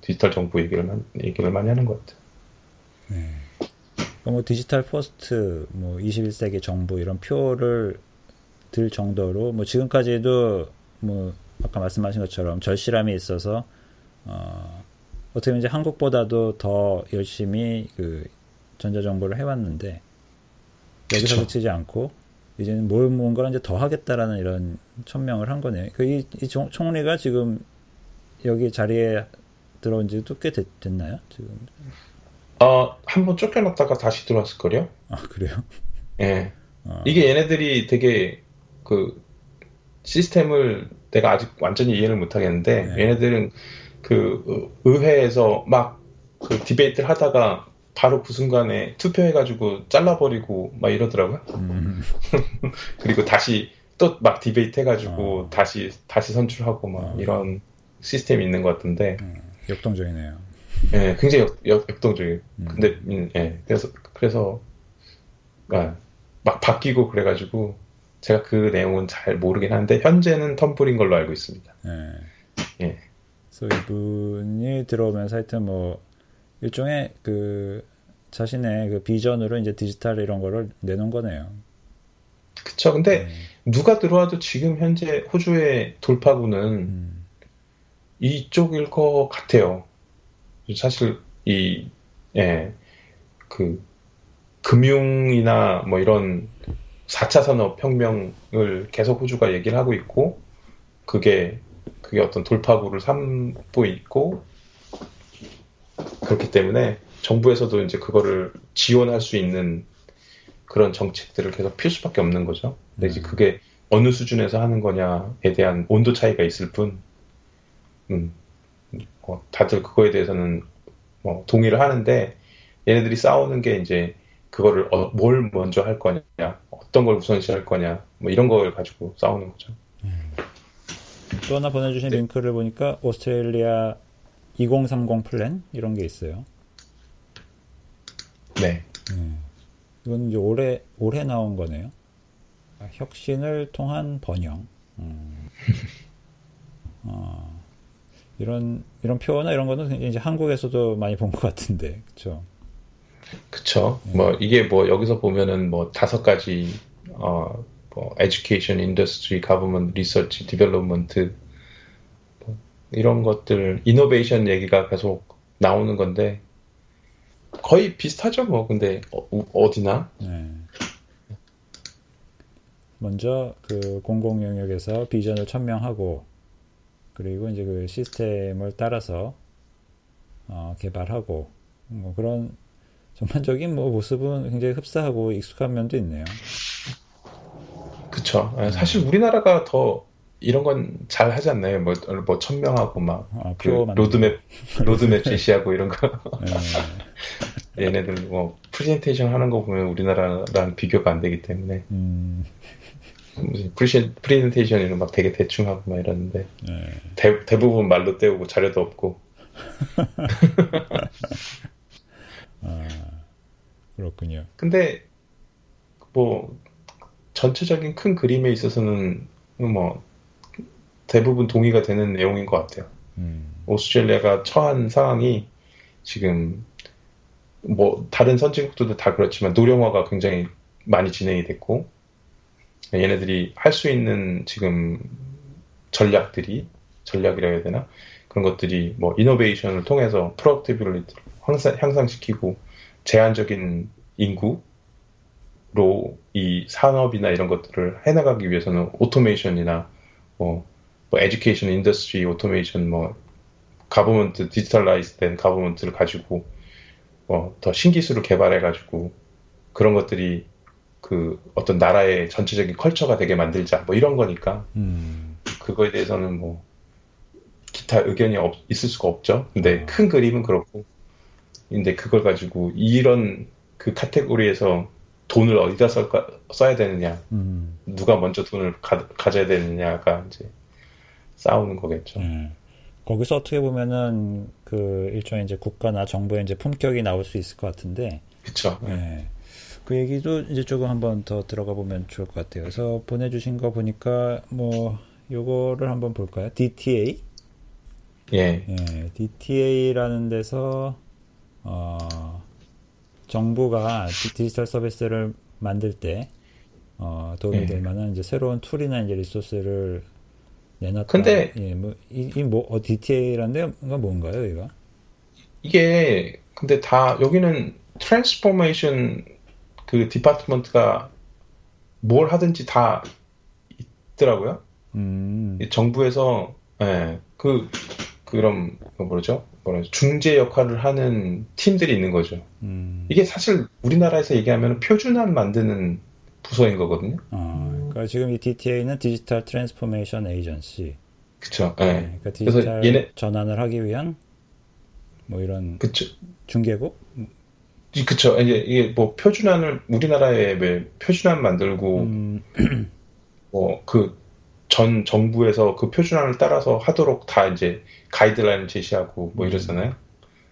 디지털 정부 얘기를 많이, 얘기를 많이 하는 것 같아요. 네. 뭐 digital first, 뭐 21세기 정부 이런 목표를 들 정도로 뭐 지금까지도 뭐 아까 말씀하신 것처럼 절실함이 있어서 어, 어떻게 보면 이제 한국보다도 더 열심히 그 전자정부를 해왔는데 여기서 그쵸. 그치지 않고 이제는 뭘 뭔가를 이제 더 하겠다라는 이런 천명을 한 거네요. 그 이, 이 총리가 지금 여기 자리에 들어온 지도 꽤 됐, 나요 지금? 어, 한 번 쫓겨났다가 다시 들어왔을 거요. 아, 그래요? 예. 어. 이게 얘네들이 되게 그 시스템을 내가 아직 완전히 이해를 못 하겠는데 네. 얘네들은 그 의회에서 막 그 debate를 하다가 바로 그 순간에 투표해가지고 잘라버리고 막 이러더라고요. 음. 그리고 다시 또 막 debate 해가지고 어. 다시 다시 선출하고 막 어. 이런 시스템이 있는 것 같은데. 음, 역동적이네요. 예, 굉장히 역, 역, 역동적이에요. 음. 근데 음, 예, 그래서 그래서 아, 막 바뀌고 그래가지고 제가 그 내용은 잘 모르긴 하는데 현재는 턴불인 걸로 알고 있습니다. 네. 예. 그래서 이분이 들어오면서 하여튼 뭐 일종의 그 자신의 그 비전으로 이제 디지털 이런 거를 내놓은 거네요. 그쵸. 근데 네. 누가 들어와도 지금 현재 호주의 돌파구는 음. 이쪽일 것 같아요. 사실 이 예, 그 금융이나 뭐 이런 4차 산업혁명을 계속 호주가 얘기를 하고 있고 그게 그게 어떤 돌파구를 삼고 있고 그렇기 때문에 정부에서도 이제 그거를 지원할 수 있는 그런 정책들을 계속 필 수밖에 없는 거죠. 근데 이제 음. 그게 어느 수준에서 하는 거냐에 대한 온도 차이가 있을 뿐, 음, 뭐 다들 그거에 대해서는 뭐 동의를 하는데 얘네들이 싸우는 게 이제 그거를 어, 뭘 먼저 할 거냐, 어떤 걸 우선시 할 거냐, 뭐 이런 걸 가지고 싸우는 거죠. 음. 또 하나 보내주신 네. 링크를 보니까 오스트레일리아 2030 플랜 이런 게 있어요. 네. 음. 이건 이제 올해 올해 나온 거네요. 아, 혁신을 통한 번영. 음. 어, 이런 이런 표나 이런 거는 이제 한국에서도 많이 본 것 같은데, 그렇죠? 그쵸. 네. 뭐 이게 뭐 여기서 보면은 뭐 다섯 가지 어, 뭐 education, industry, government, research, development 뭐 이런 것들 이노베이션 얘기가 계속 나오는 건데 거의 비슷하죠, 뭐. 근데 어, 디나 네. 먼저 그 공공 영역에서 비전을 천명하고 그리고 이제 그 시스템을 따라서 어, 개발하고 뭐 그런 전반적인 뭐 모습은 굉장히 흡사하고 익숙한 면도 있네요. 그쵸. 네. 사실 우리나라가 더 이런 건 잘 하지 않나요? 뭐, 뭐, 천명하고 막, 아, 그 로드맵, 로드맵 제시하고 이런 거. 네. 얘네들 뭐, 프레젠테이션 하는 거 보면 우리나라랑 비교가 안 되기 때문에. 음. 프레젠, 프레젠테이션이는 막 되게 대충 하고 막 이러는데. 네. 대, 대부분 말로 때우고 자료도 없고. 아, 그렇군요. 근데, 뭐, 전체적인 큰 그림에 있어서는 뭐 대부분 동의가 되는 내용인 것 같아요. 음. 오스트레일리아가 처한 상황이 지금 뭐 다른 선진국들도 다 그렇지만 노령화가 굉장히 많이 진행이 됐고 얘네들이 할 수 있는 지금 전략들이 전략이라 해야 되나 그런 것들이 뭐 이노베이션을 통해서 productivity를 향상시키고 제한적인 인구로 이 산업이나 이런 것들을 해나가기 위해서는 오토메이션이나 뭐, 뭐 education, industry, 오토메이션, 뭐 government digitalize 된 government를 가지고 뭐더 신기술을 개발해 가지고 그런 것들이 그 어떤 나라의 전체적인 컬처가 되게 만들자 뭐 이런 거니까 음. 그거에 대해서는 뭐 기타 의견이 없, 있을 수가 없죠. 근데 어. 큰 그림은 그렇고 근데 그걸 가지고 이런 그 카테고리에서 돈을 어디다 쓸까, 써야 되느냐, 음. 누가 먼저 돈을 가, 져야 되느냐가 이제 싸우는 거겠죠. 음. 거기서 어떻게 보면은 그 일종의 이제 국가나 정부의 이제 품격이 나올 수 있을 것 같은데. 그렇죠. 네. 그 얘기도 이제 조금 한번 더 들어가 보면 좋을 것 같아요. 그래서 보내주신 거 보니까 뭐 요거를 한번 볼까요? DTA. 예. 예. DTA라는 데서 어. 정부가 디지털 서비스를 만들 때 어, 도움이 될 예. 만한 이제 새로운 tool이나 이제 resource를 내놨다. 근데 예, 뭐 이뭐 어, DTA라는 데가 뭔가요, 이거? 이게 근데 다 여기는 transformation 그 department가 뭘 하든지 다 있더라고요. 음. 정부에서 예, 그 그럼 그 뭐죠? 뭐라 중재 역할을 하는 팀들이 있는 거죠. 음. 이게 사실 우리나라에서 얘기하면 표준안 만드는 부서인 거거든요. 아, 그러니까 지금 이 DTA는 Digital Transformation Agency. 그쵸. 네. 네. 그러니까 디지털 얘네... 전환을 하기 위한 뭐 이런 그쵸. 중개국? 그쵸. 이게, 이게 뭐 표준안을 우리나라에 왜 표준안 만들고 음. 뭐그 전 정부에서 그 표준안을 따라서 하도록 다 이제 가이드라인을 제시하고 뭐 음. 이러잖아요.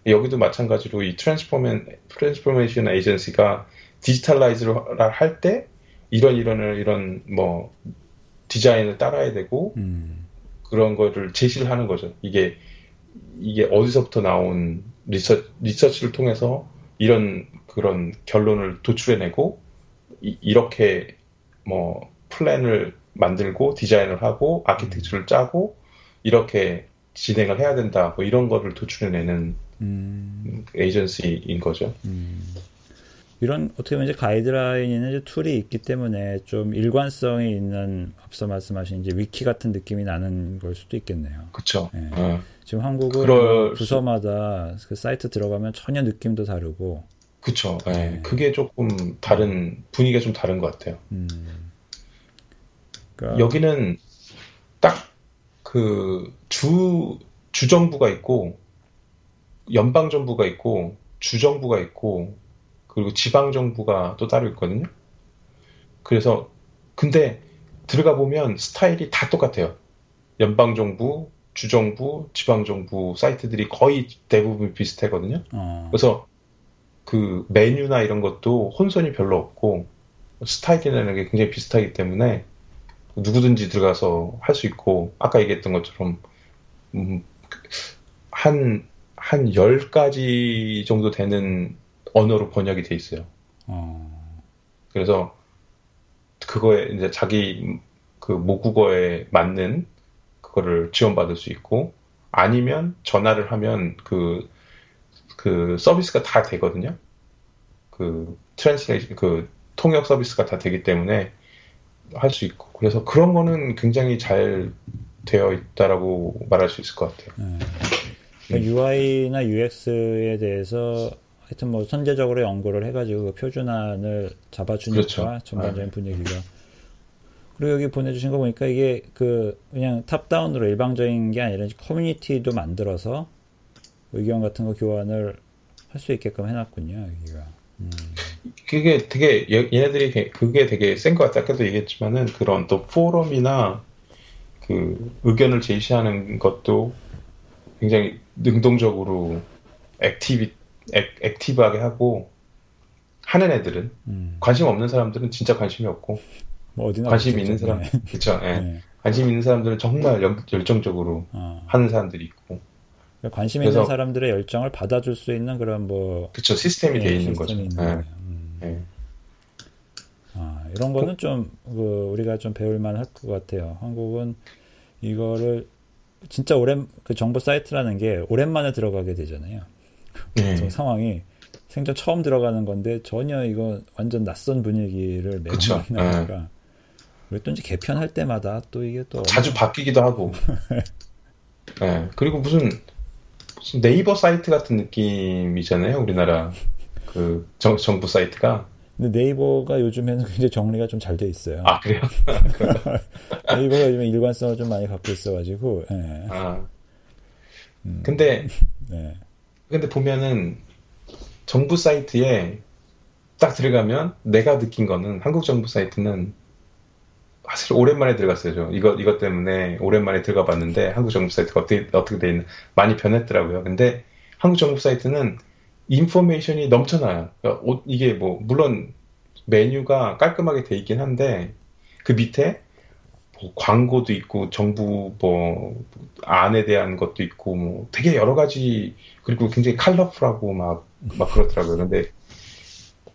여기도 마찬가지로 이 transforma, Transformation Agency가 digitalize를 할 때 이런 이런 이런 뭐 디자인을 따라야 되고 음. 그런 거를 제시를 하는 거죠. 이게 이게 어디서부터 나온 리서, 리서치를 통해서 이런 그런 결론을 도출해내고 이, 렇게 뭐 플랜을 만들고 디자인을 하고 아키텍처를 음. 짜고 이렇게 진행을 해야 된다 뭐 이런 거를 도출해내는 음. 에이전시인 거죠. 음. 이런 어떻게 보면 이제 가이드라인이나 이제 툴이 있기 때문에 좀 일관성이 있는 앞서 말씀하신 이제 위키 같은 느낌이 나는 걸 수도 있겠네요. 그렇죠. 네. 네. 지금 한국은 그럴... 부서마다 그 사이트 들어가면 전혀 느낌도 다르고. 그렇죠. 네. 그게 조금 다른 분위기가 좀 다른 것 같아요. 음. 그러니까... 여기는 딱 그 주 주정부가 있고 연방 정부가 있고 주정부가 있고 그리고 지방 정부가 또 따로 있거든요. 그래서 근데 들어가 보면 스타일이 다 똑같아요. 연방 정부, 주 정부, 지방 정부 사이트들이 거의 대부분 비슷하거든요. 어. 그래서 그 메뉴나 이런 것도 혼선이 별로 없고 스타일이라는 게 굉장히 비슷하기 때문에 누구든지 들어가서 할 수 있고 아까 얘기했던 것처럼 음, 한, 한 10가지 정도 되는 언어로 번역이 돼 있어요. 어. 그래서 그거에 이제 자기 그 모국어에 맞는 그거를 지원받을 수 있고 아니면 전화를 하면 그, 그 서비스가 다 되거든요. 그 translation, 그 통역 서비스가 다 되기 때문에 할 수 있고 그래서 그런 거는 굉장히 잘 되어 있다라고 말할 수 있을 것 같아요. 네. 그러니까 UI나 UX에 대해서 하여튼 뭐 선제적으로 연구를 해가지고 그 표준안을 잡아주니까 그렇죠. 전반적인 네. 분위기가 그리고 여기 보내주신 거 보니까 이게 그 그냥 top-down으로 일방적인 게 아니라 커뮤니티도 만들어서 의견 같은 거 교환을 할 수 있게끔 해놨군요 여기가. 음. 그게 되게 얘네들이 그게 되게 센 것 같다. 아까도 얘기했지만은 그런 또 포럼이나 그 의견을 제시하는 것도 굉장히 능동적으로 액티비 액, 액티브하게 하고 하는 애들은 음. 관심 없는 사람들은 진짜 관심이 없고 뭐 관심 있는 사람 네. 그렇죠. 예. 네. 관심 있는 사람들은 정말 열, 정적으로 어. 하는 사람들이 있고 관심 있는 사람들의 열정을 받아줄 수 있는 그런 뭐 그렇죠 시스템이 네, 돼 있는 거죠. 있는 네. 음. 네. 아, 이런 거는 좀 그 우리가 좀 배울만 할 것 같아요. 한국은 이거를 진짜 오랜 그 정보 사이트라는 게 오랜만에 들어가게 되잖아요. 네. 상황이 생전 처음 들어가는 건데 전혀 이거 완전 낯선 분위기를 매번 만나니까 네. 왜또 이제 개편할 때마다 또 이게 또 자주 바뀌기도 하고 네. 그리고 무슨, 무슨 네이버 사이트 같은 느낌이잖아요 우리나라 그 정, 정부 사이트가 근데 네이버가 요즘에는 굉장히 정리가 좀 잘 돼 있어요. 아 그래요? 네이버가 요즘에 일관성을 좀 많이 갖고 있어가지고. 예. 아. 음, 근데 네. 근데 보면은 정부 사이트에 딱 들어가면 내가 느낀 거는 한국 정부 사이트는 사실 오랜만에 들어갔어요. 저. 이거 이것 때문에 오랜만에 들어가 봤는데 한국 정부 사이트가 어떻게 어떻게 돼 있는 많이 변했더라고요. 근데 한국 정부 사이트는 인포메이션이 넘쳐나요. 그러니까 이게 뭐 물론 메뉴가 깔끔하게 돼 있긴 한데 그 밑에 뭐 광고도 있고 정부 뭐 안에 대한 것도 있고 뭐 되게 여러 가지 그리고 굉장히 컬러풀하고 막 막 그렇더라고요. 근데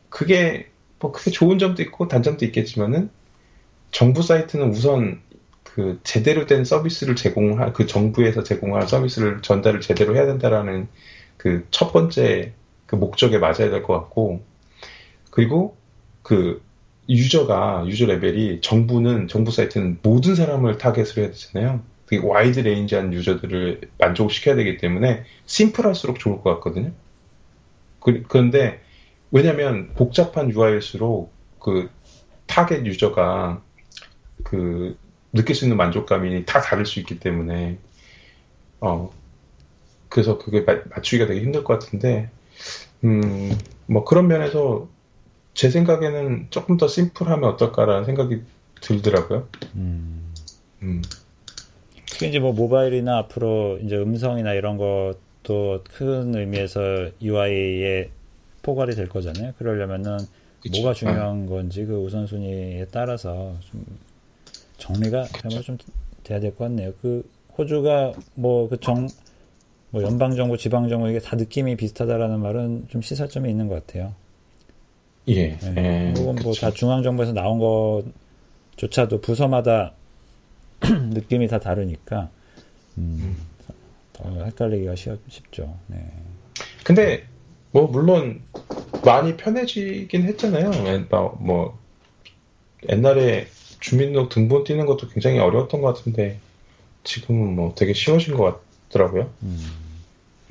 그게 뭐 그게 좋은 점도 있고 단점도 있겠지만은 정부 사이트는 우선 그 제대로 된 서비스를 제공할 그 정부에서 제공할 서비스를 전달을 제대로 해야 된다라는 그 첫 번째 그 목적에 맞아야 될 것 같고 그리고 그 유저가 유저 레벨이 정부는 정부 사이트는 모든 사람을 타겟으로 해야 되잖아요. 되게 wide range한 유저들을 만족시켜야 되기 때문에 심플할수록 좋을 것 같거든요. 그, 그런데 왜냐하면 복잡한 UI일수록 그 타겟 유저가 그 느낄 수 있는 만족감이 다 다를 수 있기 때문에 어 그래서 그게 맞추기가 되게 힘들 것 같은데 음 뭐 그런 면에서 제 생각에는 조금 더 심플하면 어떨까라는 생각이 들더라고요. 음. 음. 특히 이제 뭐 모바일이나 앞으로 이제 음성이나 이런 것도 큰 의미에서 UI에 포괄이 될 거잖아요. 그러려면은 그쵸. 뭐가 중요한 아. 건지 그 우선순위에 따라서 좀 정리가 좀 돼야 될 것 같네요. 그 호주가 뭐 그 정 뭐 연방 정부, 지방 정부 이게 다 느낌이 비슷하다라는 말은 좀 시사점이 있는 것 같아요. 예. 네. 혹은 뭐 다 중앙 정부에서 나온 것조차도 부서마다 느낌이 다 다르니까 음, 음. 더 헷갈리기가 쉽, 쉽죠. 네. 근데 뭐 물론 많이 편해지긴 했잖아요. 뭐 옛날에 주민등록 등본 띄는 것도 굉장히 어려웠던 것 같은데 지금은 뭐 되게 쉬워진 것 같 더라고요. 음.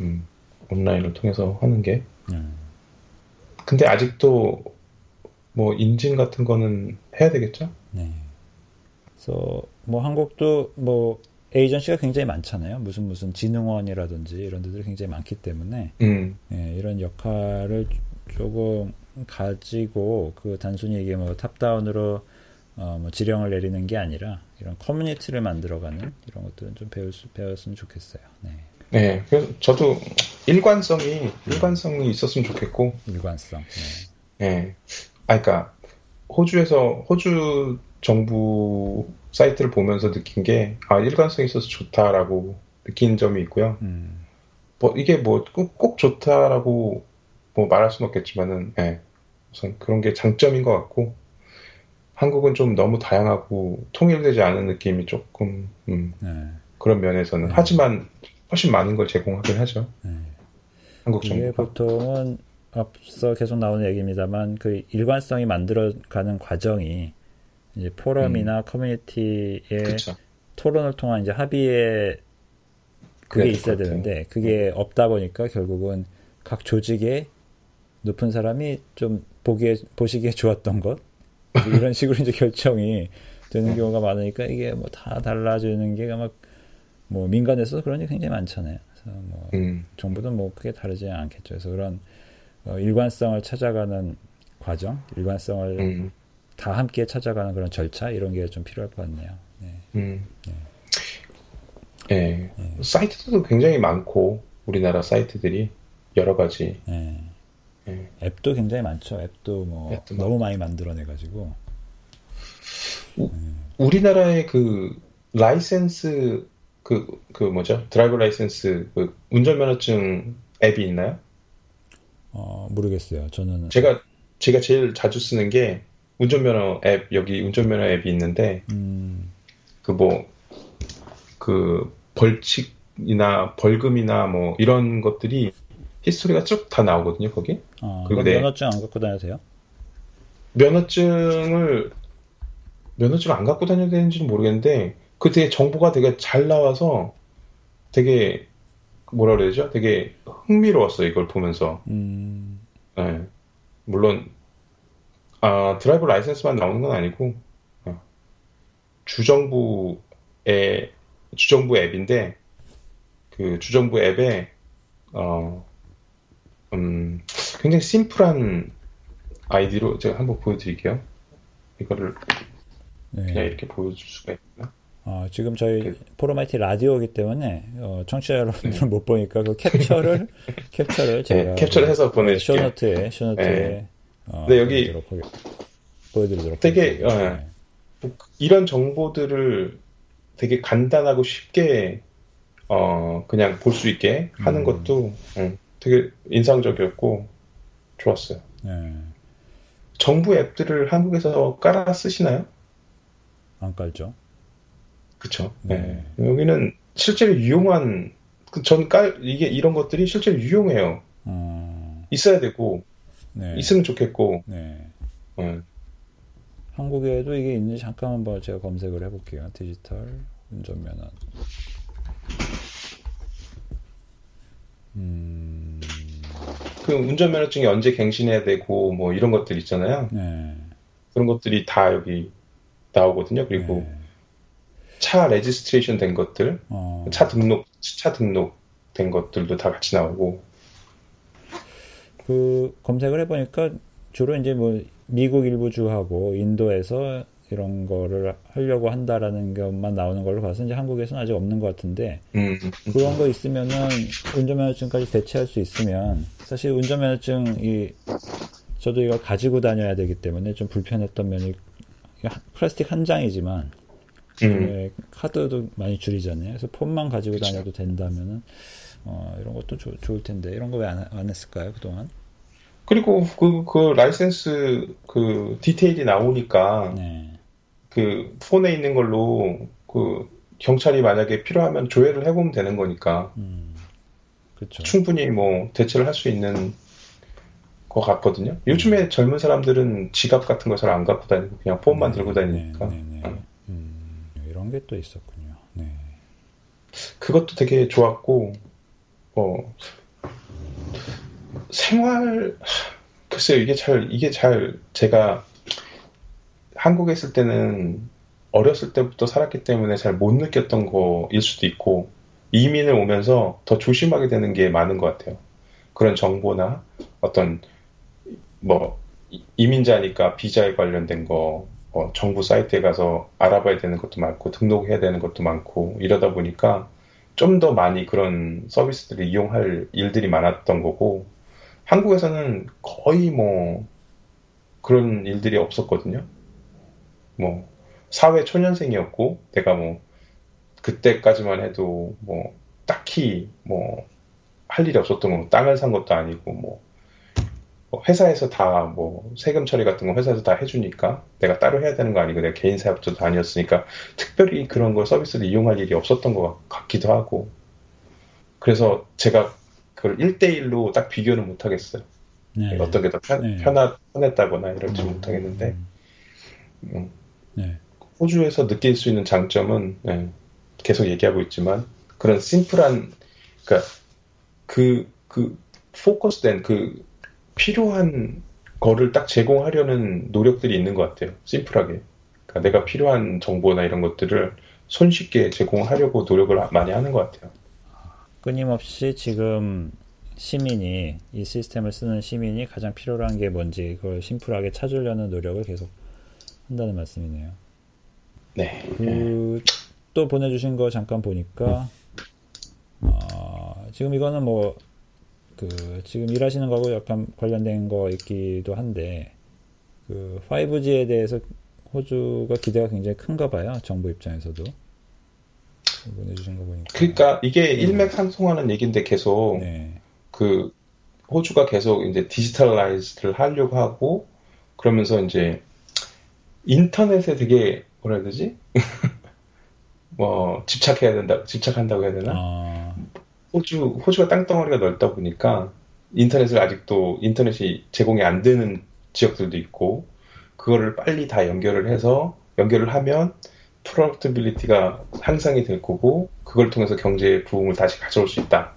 음, 온라인을 통해서 하는 게. 음. 근데 아직도 뭐 인증 같은 거는 해야 되겠죠? 네. 그래서 뭐 한국도 뭐 에이전시가 굉장히 많잖아요. 무슨 무슨 진흥원이라든지 이런 데들이 굉장히 많기 때문에 음. 예, 이런 역할을 조금 가지고 그 단순히 이게 뭐 탑다운으로 어, 뭐 지령을 내리는 게 아니라 이런 커뮤니티를 만들어가는 이런 것들은 좀 배울 수 배웠으면 좋겠어요. 네. 네, 그래서 저도 일관성이 일관성이 있었으면 좋겠고 일관성. 네. 네. 아, 그러니까 호주에서 호주 정부 사이트를 보면서 느낀 게, 아, 일관성이 있어서 좋다라고 느낀 점이 있고요. 음. 뭐, 이게 뭐, 꼭, 꼭 좋다라고 뭐 말할 수는 없겠지만은, 예. 우선 그런 게 장점인 것 같고, 한국은 좀 너무 다양하고 통일되지 않은 느낌이 조금, 음, 네. 그런 면에서는. 네. 하지만 훨씬 많은 걸 제공하긴 하죠. 네. 한국 정부가. 보통은 앞서 계속 나오는 얘기입니다만 그 일관성이 만들어가는 과정이 이제 포럼이나 음. 커뮤니티의 그쵸. 토론을 통한 이제 합의에 그게 있어야 되는데 그게 음. 없다 보니까 결국은 각 조직의 높은 사람이 좀 보기에 보시기에 좋았던 것 이런 식으로 이제 결정이 되는 경우가 많으니까 이게 뭐 다 달라지는 게막뭐 민간에서 그런 게 굉장히 많잖아요. 그래서 뭐 음. 정부도 뭐 크게 다르지 않겠죠. 그래서 그런 어, 일관성을 찾아가는 과정, 일관성을 음. 다 함께 찾아가는 그런 절차 이런 게 좀 필요할 것 같네요. 네. 음. 네. 네. 네. 사이트도 굉장히 많고 우리나라 사이트들이 여러 가지. 네. 네. 앱도 굉장히 많죠. 앱도 뭐 앱도 너무 많이 만들어내 가지고. 네. 우리나라의 그 라이센스 그, 그 뭐죠? driver license 그 운전면허증 앱이 있나요? 어, 모르겠어요. 저는 제가 제가 제일 자주 쓰는 게 운전면허 앱 여기 운전면허 앱이 있는데 음. 그 뭐그 그 벌칙이나 벌금이나 뭐 이런 것들이 히스토리가 쭉 다 나오거든요 거기. 아, 그리고 면허증 안 갖고 다녀도돼요 면허증을 면허증 안 갖고 다녀야 되는지는 모르겠는데 그 되게 정보가 되게 잘 나와서 되게 뭐라 그래야죠? 되게 흥미로웠어요 이걸 보면서. 음. 네. 물론 아, 드라이브 라이센스만 나오는 건 아니고 어, 주정부의 주정부 앱인데 그 주정부 앱에 어, 음, 굉장히 심플한 아이디로 제가 한번 보여드릴게요. 이거를 네. 그냥 이렇게 보여줄 수가 있나? 어, 지금 저희 그, 포로마이티 라디오이기 때문에 어, 청취자 여러분들은 네. 못 보니까 그 캡처를 캡처를 네, 제가 네, 캡처를 해서 보내줄게요. 쇼노트에 쇼노트에 네. 어, 네, 여기 보여드리도록 되게 어, 네. 이런 정보들을 되게 간단하고 쉽게 어, 그냥 볼 수 있게 하는 음. 것도 음, 되게 인상적이었고 좋았어요. 네. 정부 앱들을 한국에서 깔아 쓰시나요? 안 깔죠. 그렇죠. 네. 네. 여기는 실제로 유용한 그 전깔 이게 이런 것들이 실제로 유용해요. 음. 있어야 되고 네. 있으면 좋겠고. 네. 어. 한국에도 이게 있는지 잠깐 한번 제가 검색을 해볼게요. 디지털 운전면허. 음. 그 운전면허증이 언제 갱신해야 되고 뭐 이런 것들 있잖아요. 네. 그런 것들이 다 여기 나오거든요. 그리고 네. 차 registration 된 것들, 어. 차 등록, 차 등록 된 것들도 다 같이 나오고. 그 검색을 해보니까 주로 이제 뭐 미국 일부 주하고 인도에서 이런 거를 하려고 한다라는 것만 나오는 걸로 봐서 이제 한국에서는 아직 없는 것 같은데 음. 그런 거 있으면은 운전면허증까지 대체할 수 있으면 사실 운전면허증이 저도 이걸 가지고 다녀야 되기 때문에 좀 불편했던 면이 플라스틱 한 장이지만 음. 카드도 많이 줄이잖아요. 그래서 폰만 가지고 그쵸. 다녀도 된다면은 어, 이런 것도 조, 좋을 텐데 이런 거 왜 안 안 했을까요 그동안? 그리고 그, 그 라이센스 그 디테일이 나오니까 네. 그 폰에 있는 걸로 그 경찰이 만약에 필요하면 조회를 해보면 되는 거니까 음, 그렇죠. 충분히 뭐 대처를 할 수 있는 것 같거든요. 요즘에 음. 젊은 사람들은 지갑 같은 거 잘 안 갖고 다니고 그냥 폰만 네, 들고 다니니까 네, 네, 네. 음, 이런 게 또 있었군요. 네. 그것도 되게 좋았고 어, 생활 글쎄요 이게 잘 이게 잘 제가 한국에 있을 때는 어렸을 때부터 살았기 때문에 잘 못 느꼈던 거일 수도 있고 이민을 오면서 더 조심하게 되는 게 많은 것 같아요. 그런 정보나 어떤 뭐 이민자니까 비자에 관련된 거, 어, 정부 사이트에 가서 알아봐야 되는 것도 많고 등록해야 되는 것도 많고 이러다 보니까 좀 더 많이 그런 서비스들을 이용할 일들이 많았던 거고 한국에서는 거의 뭐 그런 일들이 없었거든요. 뭐 사회 초년생이었고 내가 뭐 그때까지만 해도 뭐 딱히 뭐 할 일이 없었던 거 땅을 산 것도 아니고 뭐, 뭐 회사에서 다 뭐 세금 처리 같은 거 회사에서 다 해주니까 내가 따로 해야 되는 거 아니고 내가 개인 사업자도 다녔으니까 특별히 그런 걸 서비스를 이용할 일이 없었던 것 같기도 하고 그래서 제가 그걸 1대1로 딱 비교는 못 하겠어요. 네. 어떤 게 더 편, 네. 편하, 편했다거나 이럴지 음, 못 하겠는데, 음. 네. 호주에서 느낄 수 있는 장점은, 네, 계속 얘기하고 있지만, 그런 심플한, 그니까, 그, 그, 포커스된 그, 필요한 거를 딱 제공하려는 노력들이 있는 것 같아요. 심플하게. 그러니까 내가 필요한 정보나 이런 것들을 손쉽게 제공하려고 노력을 많이 하는 것 같아요. 끊임없이 지금 시민이 이 시스템을 쓰는 시민이 가장 필요로 한게 뭔지 그걸 심플하게 찾으려는 노력을 계속 한다는 말씀이네요. 네. 그, 또 보내주신 거 잠깐 보니까 어, 지금 이거는 뭐 그 지금 일하시는 거하고 약간 관련된 거 있기도 한데 그 5G에 대해서 호주가 기대가 굉장히 큰가 봐요. 정부 입장에서도. 보내주신 거 보니까. 그러니까 이게 네. 일맥상통하는 얘기인데 계속 네. 그 호주가 계속 이제 디지털라이즈를 하려고 하고 그러면서 이제 인터넷에 되게 뭐라 해야 되지? 뭐 집착해야 된다, 집착한다고 해야 되나? 아... 호주 호주가 땅덩어리가 넓다 보니까 인터넷을 아직도 인터넷이 제공이 안 되는 지역들도 있고 그거를 빨리 다 연결을 해서 연결을 하면 productivity가 향상이 될 거고 그걸 통해서 경제 부흥을 다시 가져올 수 있다.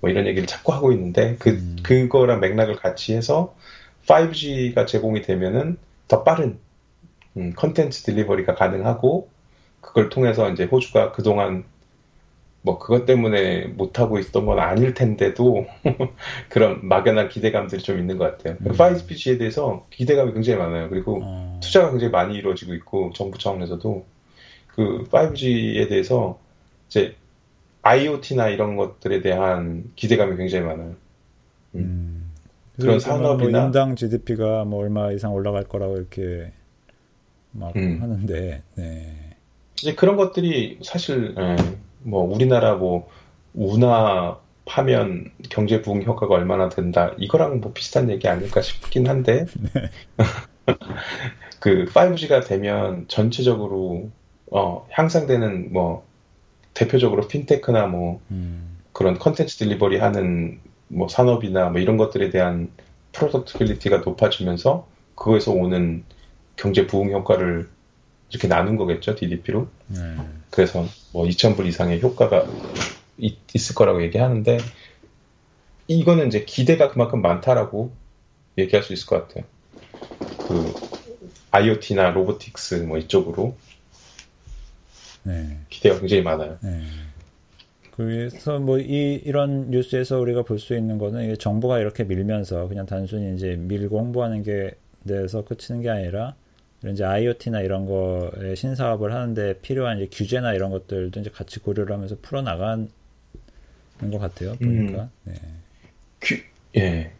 뭐 이런 얘기를 자꾸 하고 있는데 그 음. 그거랑 맥락을 같이 해서 5G가 제공이 되면은 더 빠른 음, contents delivery가 가능하고 그걸 통해서 이제 호주가 그동안 뭐 그것 때문에 못 하고 있었던 건 아닐 텐데도 그런 막연한 기대감들이 좀 있는 것 같아요. 음. 5G에 대해서 기대감이 굉장히 많아요. 그리고 어. 투자가 굉장히 많이 이루어지고 있고 정부 차원에서도 그 5G에 대해서 이제 IoT나 이런 것들에 대한 기대감이 굉장히 많아요. 음. 음. 그런 산업이나 뭐 인당 GDP가 뭐 얼마 이상 올라갈 거라고 이렇게 막 음. 하는데 네. 이제 그런 것들이 사실 예, 뭐 우리나라 뭐 운하 파면 경제 부흥 효과가 얼마나 된다 이거랑 뭐 비슷한 얘기 아닐까 싶긴 한데 네. 그 5G가 되면 전체적으로 어, 향상되는 뭐 대표적으로 핀테크나 뭐 음. 그런 contents delivery 하는 뭐 산업이나 뭐 이런 것들에 대한 productivity가 높아지면서 그거에서 오는 경제 부흥 효과를 이렇게 나눈 거겠죠 DDP로. 네. 그래서 뭐 2,000불 이상의 효과가 있, 있을 거라고 얘기하는데 이거는 이제 기대가 그만큼 많다라고 얘기할 수 있을 것 같아요. 그 IoT나 로보틱스 뭐 이쪽으로 네. 기대가 굉장히 많아요. 네. 그래서 뭐 이 이런 뉴스에서 우리가 볼 수 있는 거는 정부가 이렇게 밀면서 그냥 단순히 이제 밀고 홍보하는 게 돼서 끝이는 게 아니라 이런 이제 IoT나 이런 거에 신사업을 하는데 필요한 이제 규제나 이런 것들도 이제 같이 고려를 하면서 풀어 나가는 것 같아요. 보니까. 음. 네. 규, 예.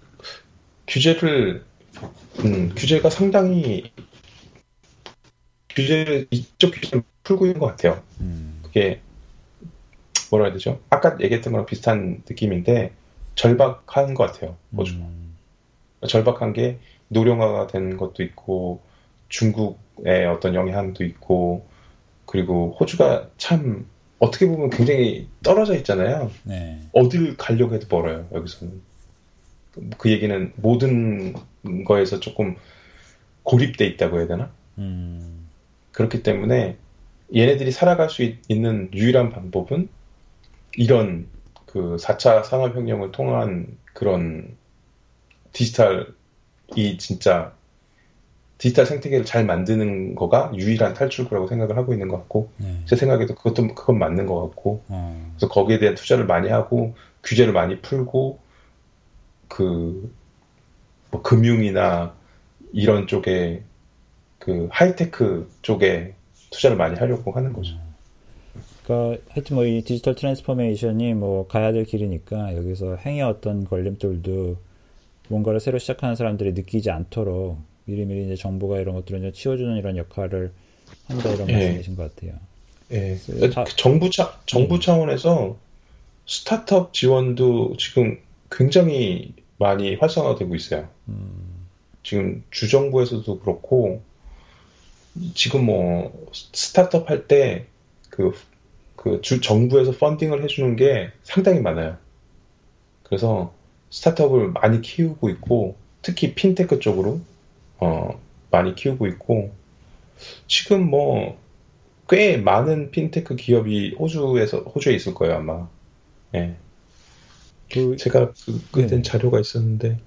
규제를 음, 규제가 상당히 규제 이쪽 규제를 풀고 있는 것 같아요. 음. 그게 뭐라 해야 되죠? 아까 얘기했던 거랑 비슷한 느낌인데 절박한 것 같아요. 호주가 음. 절박한 게 노령화가 된 것도 있고 중국의 어떤 영향도 있고 그리고 호주가 참 어떻게 보면 굉장히 떨어져 있잖아요. 네. 어딜 가려고 해도 멀어요. 여기서는 그 얘기는 모든 거에서 조금 고립돼 있다고 해야 되나? 음. 그렇기 때문에 얘네들이 살아갈 수 있, 는 유일한 방법은 이런 그 4차 산업혁명을 통한 그런 디지털이 진짜 디지털 생태계를 잘 만드는 거가 유일한 탈출구라고 생각을 하고 있는 것 같고 네. 제 생각에도 그것도 그건 맞는 것 같고 어. 그래서 거기에 대한 투자를 많이 하고 규제를 많이 풀고 그 뭐 금융이나 이런 쪽에 그 하이테크 쪽에 투자를 많이 하려고 하는 거죠. 그러니까 하여튼 뭐 이 디지털 transformation이 뭐 가야 될 길이니까 여기서 행여 어떤 걸림돌도 뭔가를 새로 시작하는 사람들이 느끼지 않도록 미리미리 이제 정부가 이런 것들을 이제 치워주는 이런 역할을 한다 이런 예. 말씀이신 것 같아요. 예. 다, 정부 차 정부 음. 차원에서 스타트업 지원도 지금 굉장히 많이 활성화되고 있어요. 음. 지금 주정부에서도 그렇고 지금 뭐 스타트업 할 때그 그 주 정부에서 펀딩을 해주는 게 상당히 많아요. 그래서 스타트업을 많이 키우고 있고 특히 핀테크 쪽으로 어, 많이 키우고 있고 지금 뭐 꽤 많은 핀테크 기업이 호주에서 호주에 있을 거예요 아마. 예. 그, 제가 그, 그때 네. 자료가 있었는데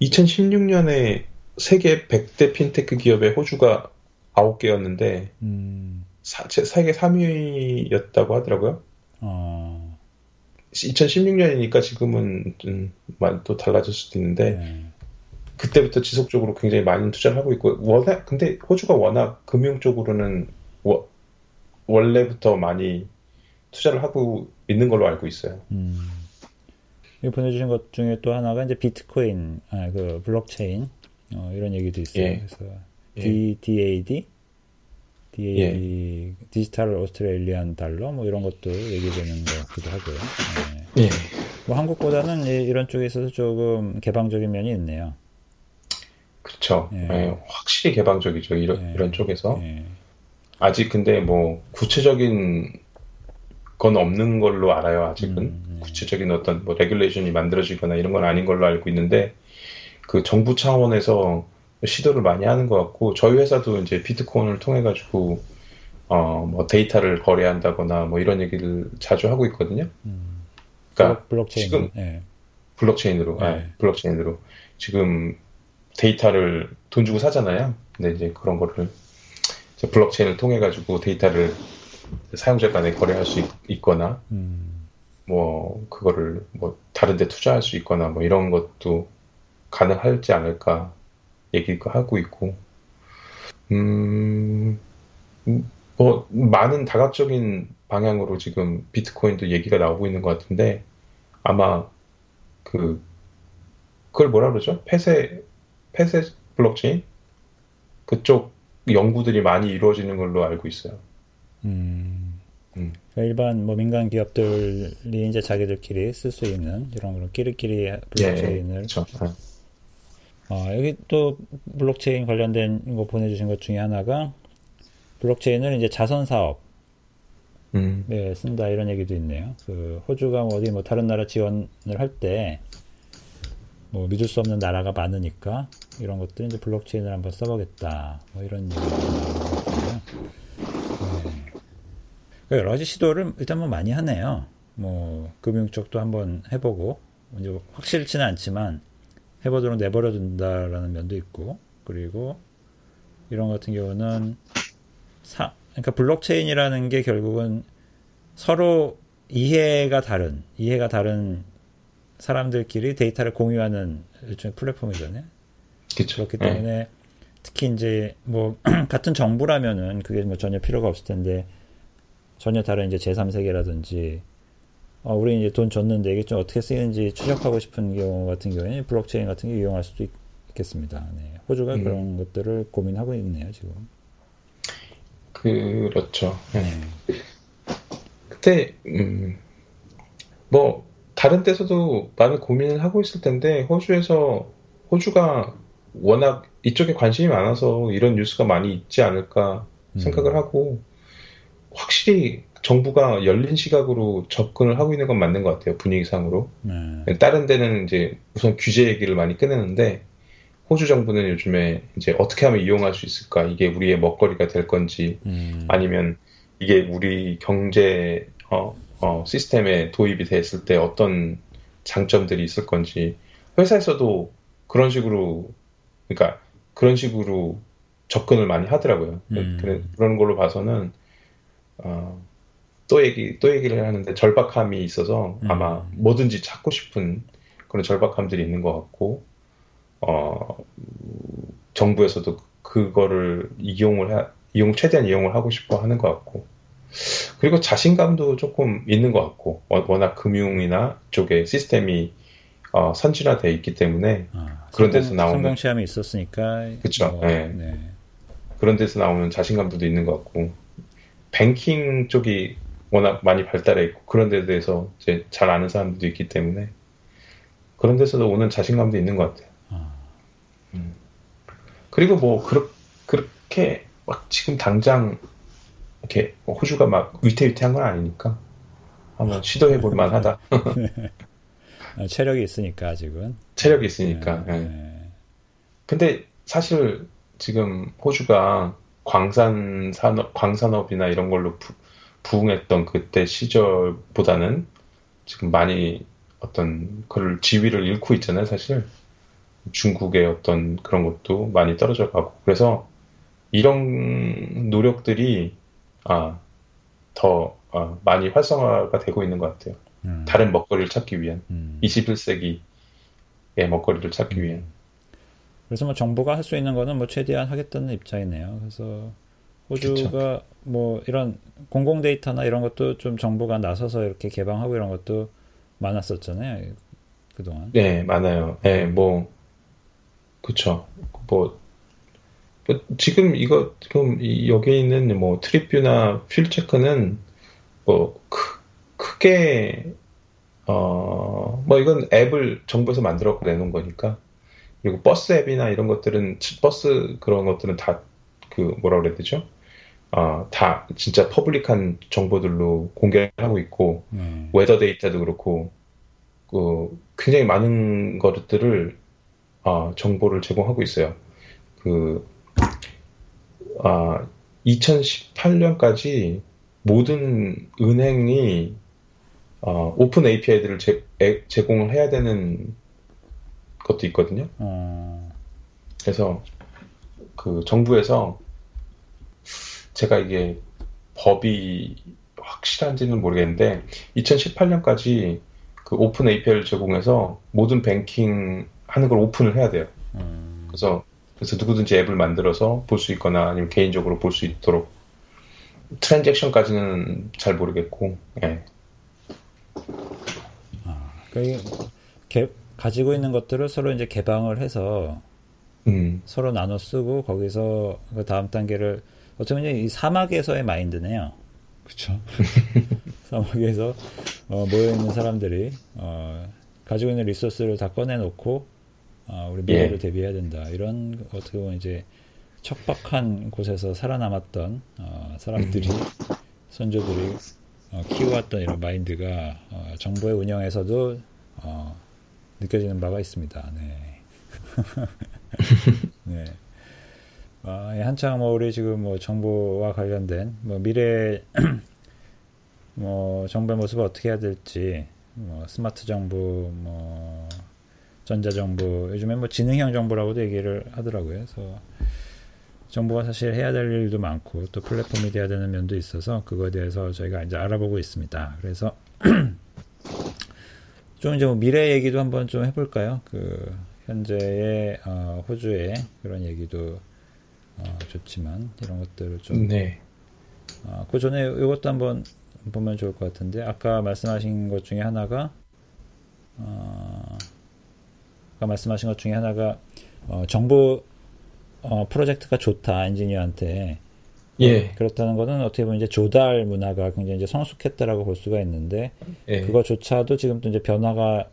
2016년에 세계 100대 핀테크 기업의 호주가 9개였는데 음. 사, 세계 3위였다고 하더라고요. 어. 2016년이니까 지금은 좀 또 달라질 수도 있는데 네. 그때부터 지속적으로 굉장히 많은 투자를 하고 있고 워낙 근데 호주가 워낙 금융 쪽으로는 워, 원래부터 많이 투자를 하고 있는 걸로 알고 있어요. 음. 보내주신 것 중에 또 하나가 이제 비트코인, 아, 그 블록체인 어, 이런 얘기도 있어요. 예. 그래서 예. D, DAD, DAD, 예. 디지털 오스트레일리안 달러 뭐 이런 것도 얘기되는 것 같기도 하고요. 네. 예. 뭐 한국보다는 이런 쪽에 있어서 조금 개방적인 면이 있네요. 그렇죠. 예. 예, 확실히 개방적이죠. 이런, 예. 이런 쪽에서. 예. 아직 근데 뭐 구체적인 건 없는 걸로 알아요. 아직은 음, 음. 구체적인 어떤 뭐 regulation이 만들어지거나 이런 건 아닌 걸로 알고 있는데 그 정부 차원에서 시도를 많이 하는 것 같고 저희 회사도 이제 비트코인을 통해 가지고 어 뭐 데이터를 거래한다거나 뭐 이런 얘기를 자주 하고 있거든요. 음. 그러니까 블록체인 지금 예. 블록체인으로, 네. 네, 블록체인으로 지금 데이터를 돈 주고 사잖아요. 근데 이제 그런 거를 이제 블록체인을 통해 가지고 데이터를 사용자 간에 거래할 수 있, 거나 음. 뭐 그거를 뭐 다른 데 투자할 수 있거나 뭐 이런 것도 가능할지 않을까 얘기가 하고 있고 음, 뭐 많은 다각적인 방향으로 지금 비트코인도 얘기가 나오고 있는 것 같은데 아마 그 그걸 뭐라 그러죠? 폐쇄 폐쇄 블록체인 그쪽 연구들이 많이 이루어지는 걸로 알고 있어요. 음. 음. 그러니까 일반 뭐 민간 기업들이 이제 자기들끼리 쓸 수 있는 이런 그런 끼리끼리 블록체인을. 예, 그렇죠. 어, 여기 또 블록체인 관련된 거 보내주신 것 중에 하나가 블록체인을 이제 자선 사업 음. 네, 쓴다 이런 얘기도 있네요. 그 호주가 뭐 어디 뭐 다른 나라 지원을 할 때 뭐 믿을 수 없는 나라가 많으니까 이런 것들 이제 블록체인을 한번 써보겠다. 뭐 이런 얘기가 나오거든요. 네. 그러니까 여러 가지 시도를 일단 뭐 많이 하네요. 뭐 금융 쪽도 한번 해보고 이제 확실치는 않지만 해보도록 내버려 둔다라는 면도 있고 그리고 이런 같은 경우는 사 그러니까 블록체인이라는 게 결국은 서로 이해가 다른 이해가 다른 사람들끼리 데이터를 공유하는 일종의 플랫폼이잖아요. 그쵸. 그렇기 때문에 네. 특히 이제 뭐 같은 정부라면은 그게 뭐 전혀 필요가 없을 텐데 전혀 다른 이제 제3세계라든지 어, 우리 이제 돈 줬는데 이게 좀 어떻게 쓰이는지 추적하고 싶은 경우 같은 경우에 블록체인 같은 게 이용할 수도 있, 있겠습니다. 네. 호주가 음. 그런 것들을 고민하고 있네요, 지금. 그렇죠. 네. 그때 음, 뭐 다른 데서도 많은 고민을 하고 있을 텐데 호주에서 호주가 워낙 이쪽에 관심이 많아서 이런 뉴스가 많이 있지 않을까 생각을 음. 하고 확실히 정부가 열린 시각으로 접근을 하고 있는 건 맞는 것 같아요 분위기상으로. 네. 다른 데는 이제 우선 규제 얘기를 많이 꺼내는데 호주 정부는 요즘에 이제 어떻게 하면 이용할 수 있을까 이게 우리의 먹거리가 될 건지 음. 아니면 이게 우리 경제 어, 어, 시스템에 도입이 됐을 때 어떤 장점들이 있을 건지 회사에서도 그런 식으로 그러니까 그런 식으로 접근을 많이 하더라고요. 음. 그런 걸로 봐서는 어, 또 얘기 또 얘기를 하는데 절박함이 있어서 음. 아마 뭐든지 찾고 싶은 그런 절박함들이 있는 것 같고 어, 정부에서도 그거를 이용을 하, 이용 최대한 이용을 하고 싶어 하는 것 같고 그리고 자신감도 조금 있는 것 같고 워낙 금융이나 쪽에 시스템이 어, 선진화돼 있기 때문에 아, 그런 성공, 데서 나오는 성공 시험이 있었으니까 그렇죠. 뭐, 네. 네. 그런 데서 나오는 자신감도 있는 것 같고 뱅킹 쪽이 워낙 많이 발달해 있고 그런 데 대해서 이제 잘 아는 사람들도 있기 때문에 그런 데서도 오는 자신감도 있는 것 같아요. 아. 음. 그리고 뭐 그렇, 그렇게 막 지금 당장 이렇게 호주가 막 위태위태한 건 아니니까 한번 시도해 볼 만하다. 어, 체력이 있으니까 아직은. 체력이 있으니까. 네, 네. 근데 사실 지금 호주가 광산 산업, 광산업이나 이런 걸로 부, 부흥했던 그때 시절보다는 지금 많이 어떤 그를 지위를 잃고 있잖아요, 사실. 중국의 어떤 그런 것도 많이 떨어져 가고. 그래서 이런 노력들이, 아, 더, 아, 많이 활성화가 되고 있는 것 같아요. 음. 다른 먹거리를 찾기 위한 음. 21세기의 먹거리를 찾기 위한. 그래서 뭐 정부가 할 수 있는 거는 뭐 최대한 하겠다는 입장이네요. 그래서 호주가 그쵸. 뭐 이런 공공 데이터나 이런 것도 좀 정부가 나서서 이렇게 개방하고 이런 것도 많았었잖아요. 그동안. 네, 많아요. 네, 뭐 그쵸. 뭐, 뭐 지금 이거 지금 여기 있는 뭐 트리뷰나 필체크는 뭐 크, 크게 어 뭐 이건 앱을 정부에서 만들어 내놓은 거니까 그리고 버스 앱이나 이런 것들은 버스 그런 것들은 다 그 뭐라 그래야 되죠? 어다 진짜 public한 정보들로 공개하고 있고 음. weather 데이터도 그렇고 그 굉장히 많은 것들을 어, 정보를 제공하고 있어요. 그 아, 2018년까지 모든 은행이 어, 오픈 API들을 제, 에, 제공을 해야 되는 것도 있거든요. 어... 그래서 그 정부에서 제가 이게 법이 확실한지는 모르겠는데 2018년까지 그 오픈 API를 제공해서 모든 뱅킹 하는 걸 오픈을 해야 돼요. 음... 그래서 그래서 누구든지 앱을 만들어서 볼 수 있거나 아니면 개인적으로 볼 수 있도록 트랜잭션까지는 잘 모르겠고 예. 그 개, 가지고 있는 것들을 서로 이제 개방을 해서 음. 서로 나눠 쓰고 거기서 그 다음 단계를 어쩌면 이 사막에서의 마인드네요. 그렇죠. 사막에서 어, 모여 있는 사람들이 어, 가지고 있는 리소스를 다 꺼내놓고 어, 우리 미래를 예. 대비해야 된다. 이런 어떻게 보면 이제 척박한 곳에서 살아남았던 어, 사람들이 음. 선조들이 어, 키워왔던 이런 마인드가 어, 정부의 운영에서도 어, 느껴지는 바가 있습니다. 네. 네. 아, 한창 뭐 우리 지금 뭐 정부와 관련된 뭐 미래 뭐 정부의 모습을 어떻게 해야 될지 뭐 스마트 정부 뭐 전자 정부 요즘에 뭐 지능형 정부라고도 얘기를 하더라고요. 그래서 정부가 사실 해야 될 일도 많고 또 플랫폼이 돼야 되는 면도 있어서 그거에 대해서 저희가 이제 알아보고 있습니다. 그래서 좀 이제 뭐 미래 얘기도 한번 좀 해볼까요? 그 현재의 어, 호주의 그런 얘기도 어, 좋지만 이런 것들을 좀. 네. 어, 그 전에 이것도 한번 보면 좋을 것 같은데 아까 말씀하신 것 중에 하나가 어, 아까 말씀하신 것 중에 하나가 어, 정부 어, 프로젝트가 좋다 엔지니어한테 예. 그렇다는 것은 어떻게 보면 이제 조달 문화가 굉장히 이제 성숙했다라고 볼 수가 있는데 예. 그거조차도 지금 또 이제 변화가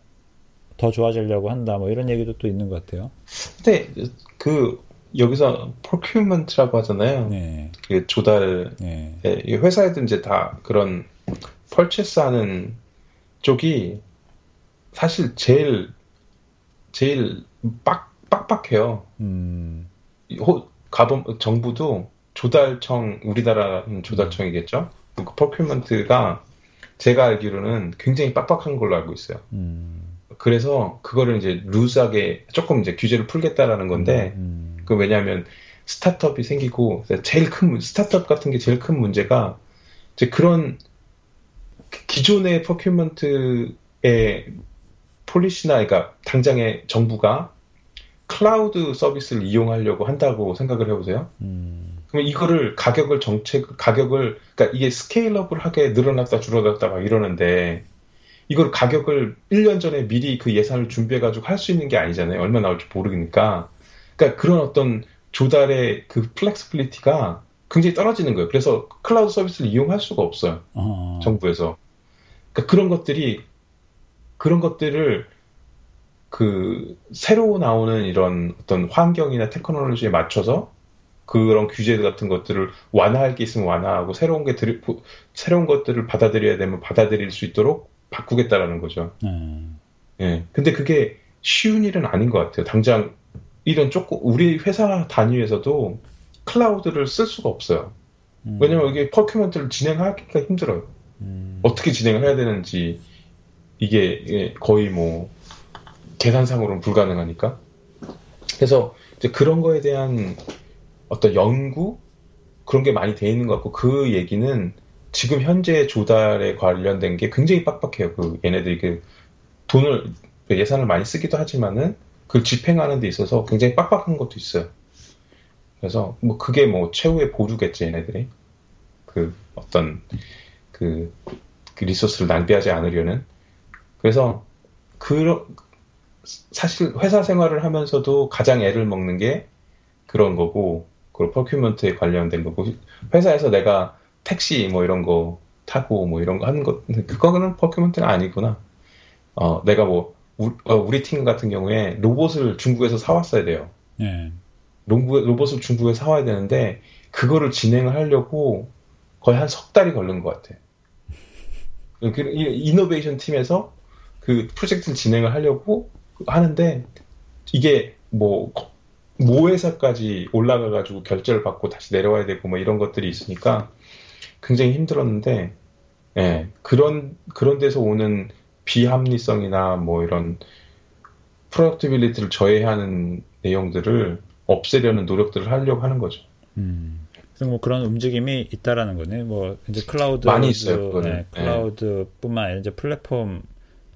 더 좋아지려고 한다 뭐 이런 얘기도 또 있는 것 같아요. 근데 그 여기서 procurement라고 하잖아요. 네. 그 조달 네. 예, 회사에도 이제 다 그런 펄체스하는 쪽이 사실 제일 제일 빡 빡빡해요. 음. 호, 가범 정부도 조달청 우리나라는 조달청이겠죠. 그 프로큐먼트가 제가 알기로는 굉장히 빡빡한 걸로 알고 있어요. 음. 그래서 그거를 이제 루즈하게 조금 이제 규제를 풀겠다라는 건데 음. 그 왜냐하면 스타트업이 생기고 제일 큰 스타트업 같은 게 제일 큰 문제가 이제 그런 기존의 procurement의 policy나 그러니까 당장의 정부가 클라우드 서비스를 이용하려고 한다고 생각을 해보세요. 음. 그러면 이거를 가격을 정책 가격을 그러니까 이게 scale up을 하게 늘어났다 줄어들었다 막 이러는데 이걸 가격을 1년 전에 미리 그 예산을 준비해 가지고 할 수 있는 게 아니잖아요. 얼마 나올지 모르니까. 그러니까 그런 어떤 조달의 그 flexibility가 굉장히 떨어지는 거예요. 그래서 클라우드 서비스를 이용할 수가 없어요. 어. 정부에서. 그러니까 그런 것들이 그런 것들을 그 새로 나오는 이런 어떤 환경이나 테크놀로지에 맞춰서 그런 규제 같은 것들을 완화할 게 있으면 완화하고 새로운 게 들, 새로운 것들을 받아들여야 되면 받아들일 수 있도록 바꾸겠다라는 거죠. 음. 예. 근데 그게 쉬운 일은 아닌 것 같아요. 당장 이런 조금 우리 회사 단위에서도 클라우드를 쓸 수가 없어요. 음. 왜냐면 이게 procurement를 진행하기가 힘들어요. 음. 어떻게 진행을 해야 되는지 이게 거의 뭐 계산상으로는 불가능하니까. 그래서 이제 그런 거에 대한 어떤 연구 그런 게 많이 돼 있는 것 같고 그 얘기는 지금 현재 조달에 관련된 게 굉장히 빡빡해요. 그 얘네들이 그 돈을 그 예산을 많이 쓰기도 하지만은 그걸 집행하는 데 있어서 굉장히 빡빡한 것도 있어요. 그래서 뭐 그게 뭐 최후의 보루겠지 얘네들이 그 어떤 그, 그 리소스를 낭비하지 않으려는 그래서 그 사실 회사 생활을 하면서도 가장 애를 먹는 게 그런 거고 그 퍼큐먼트에 관련된 거고 회사에서 내가 택시 뭐 이런 거 타고 뭐 이런 거 하는 거 그거는 퍼큐먼트가 아니구나. 어 내가 뭐 어, 우리 팀 같은 경우에 로봇을 중국에서 사왔어야 돼요. 네. 로봇, 로봇을 중국에서 사와야 되는데 그거를 진행을 하려고 거의 한 석 달이 걸린 것 같아. 그 이노베이션 팀에서 그 프로젝트를 진행을 하려고 하는데 이게 뭐 모회사까지 올라가가지고 결제를 받고 다시 내려와야 되고 뭐 이런 것들이 있으니까 굉장히 힘들었는데 예 그런 그런 데서 오는 비합리성이나 뭐 이런 productivity를 저해하는 내용들을 없애려는 노력들을 하려고 하는 거죠. 음. 그래서 뭐 그런 움직임이 있다라는 거네. 뭐 이제 클라우드 많이 있어요. 네, 클라우드뿐만 아니라 이제 플랫폼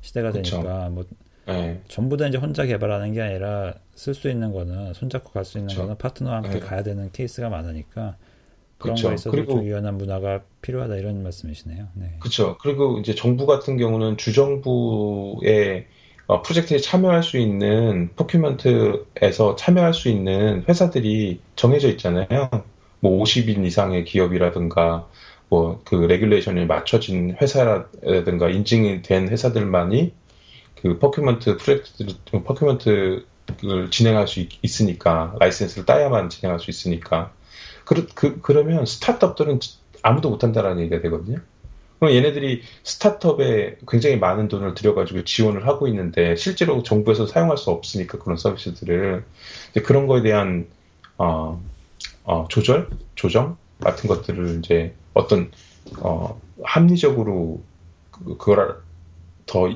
시대가 그쵸. 되니까 뭐 네. 전부 다 이제 혼자 개발하는 게 아니라 쓸 수 있는 거는 손잡고 갈 수 있는 그쵸. 거는 파트너와 함께 네. 가야 되는 케이스가 많으니까 그런 그쵸. 거에 있어서 그리고- 좀 유연한 문화가 필요하다 이런 말씀이시네요. 네. 그렇죠. 그리고 이제 정부 같은 경우는 주정부의 어, 프로젝트에 참여할 수 있는 procurement에서 참여할 수 있는 회사들이 정해져 있잖아요. 뭐 50인 이상의 기업이라든가 뭐 그 regulation에 맞춰진 회사라든가 인증이 된 회사들만이 그 procurement 프로젝트를 procurement를 진행할 수 있, 있으니까 라이센스를 따야만 진행할 수 있으니까. 그, 그 그러면 스타트업들은 아무도 못한다라는 얘기가 되거든요. 그럼 얘네들이 스타트업에 굉장히 많은 돈을 들여가지고 지원을 하고 있는데 실제로 정부에서 사용할 수 없으니까 그런 서비스들을. 그런 거에 대한 어, 어, 조절, 조정? 같은 것들을 이제 어떤 어, 합리적으로 그, 그걸 더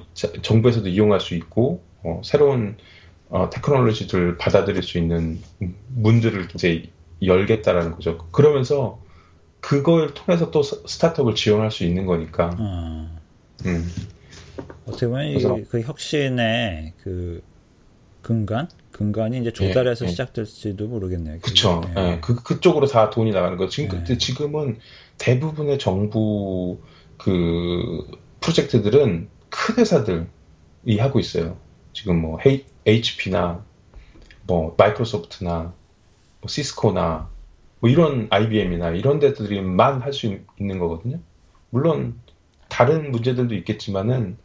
정부에서도 이용할 수 있고 어, 새로운 어, 테크놀로지들 받아들일 수 있는 문들을 이제 열겠다라는 거죠. 그러면서 그걸 통해서 또 스- 스타트업을 지원할 수 있는 거니까. 어, 음. 어떻게 보면 그래서- 그 혁신의 그 근간 근간이 이제 예, 예. 시작될지도 모르겠네요. 그쵸. 그게. 예, 그, 그쪽으로 다 돈이 나가는 거. 지금, 네. 근데 지금은 대부분의 정부 그 프로젝트들은 큰 회사들이 하고 있어요. 지금 뭐 HP나 뭐 마이크로소프트나 뭐 시스코나 뭐 이런 IBM이나 이런 데들이만 할 수 있는 거거든요. 물론 다른 문제들도 있겠지만은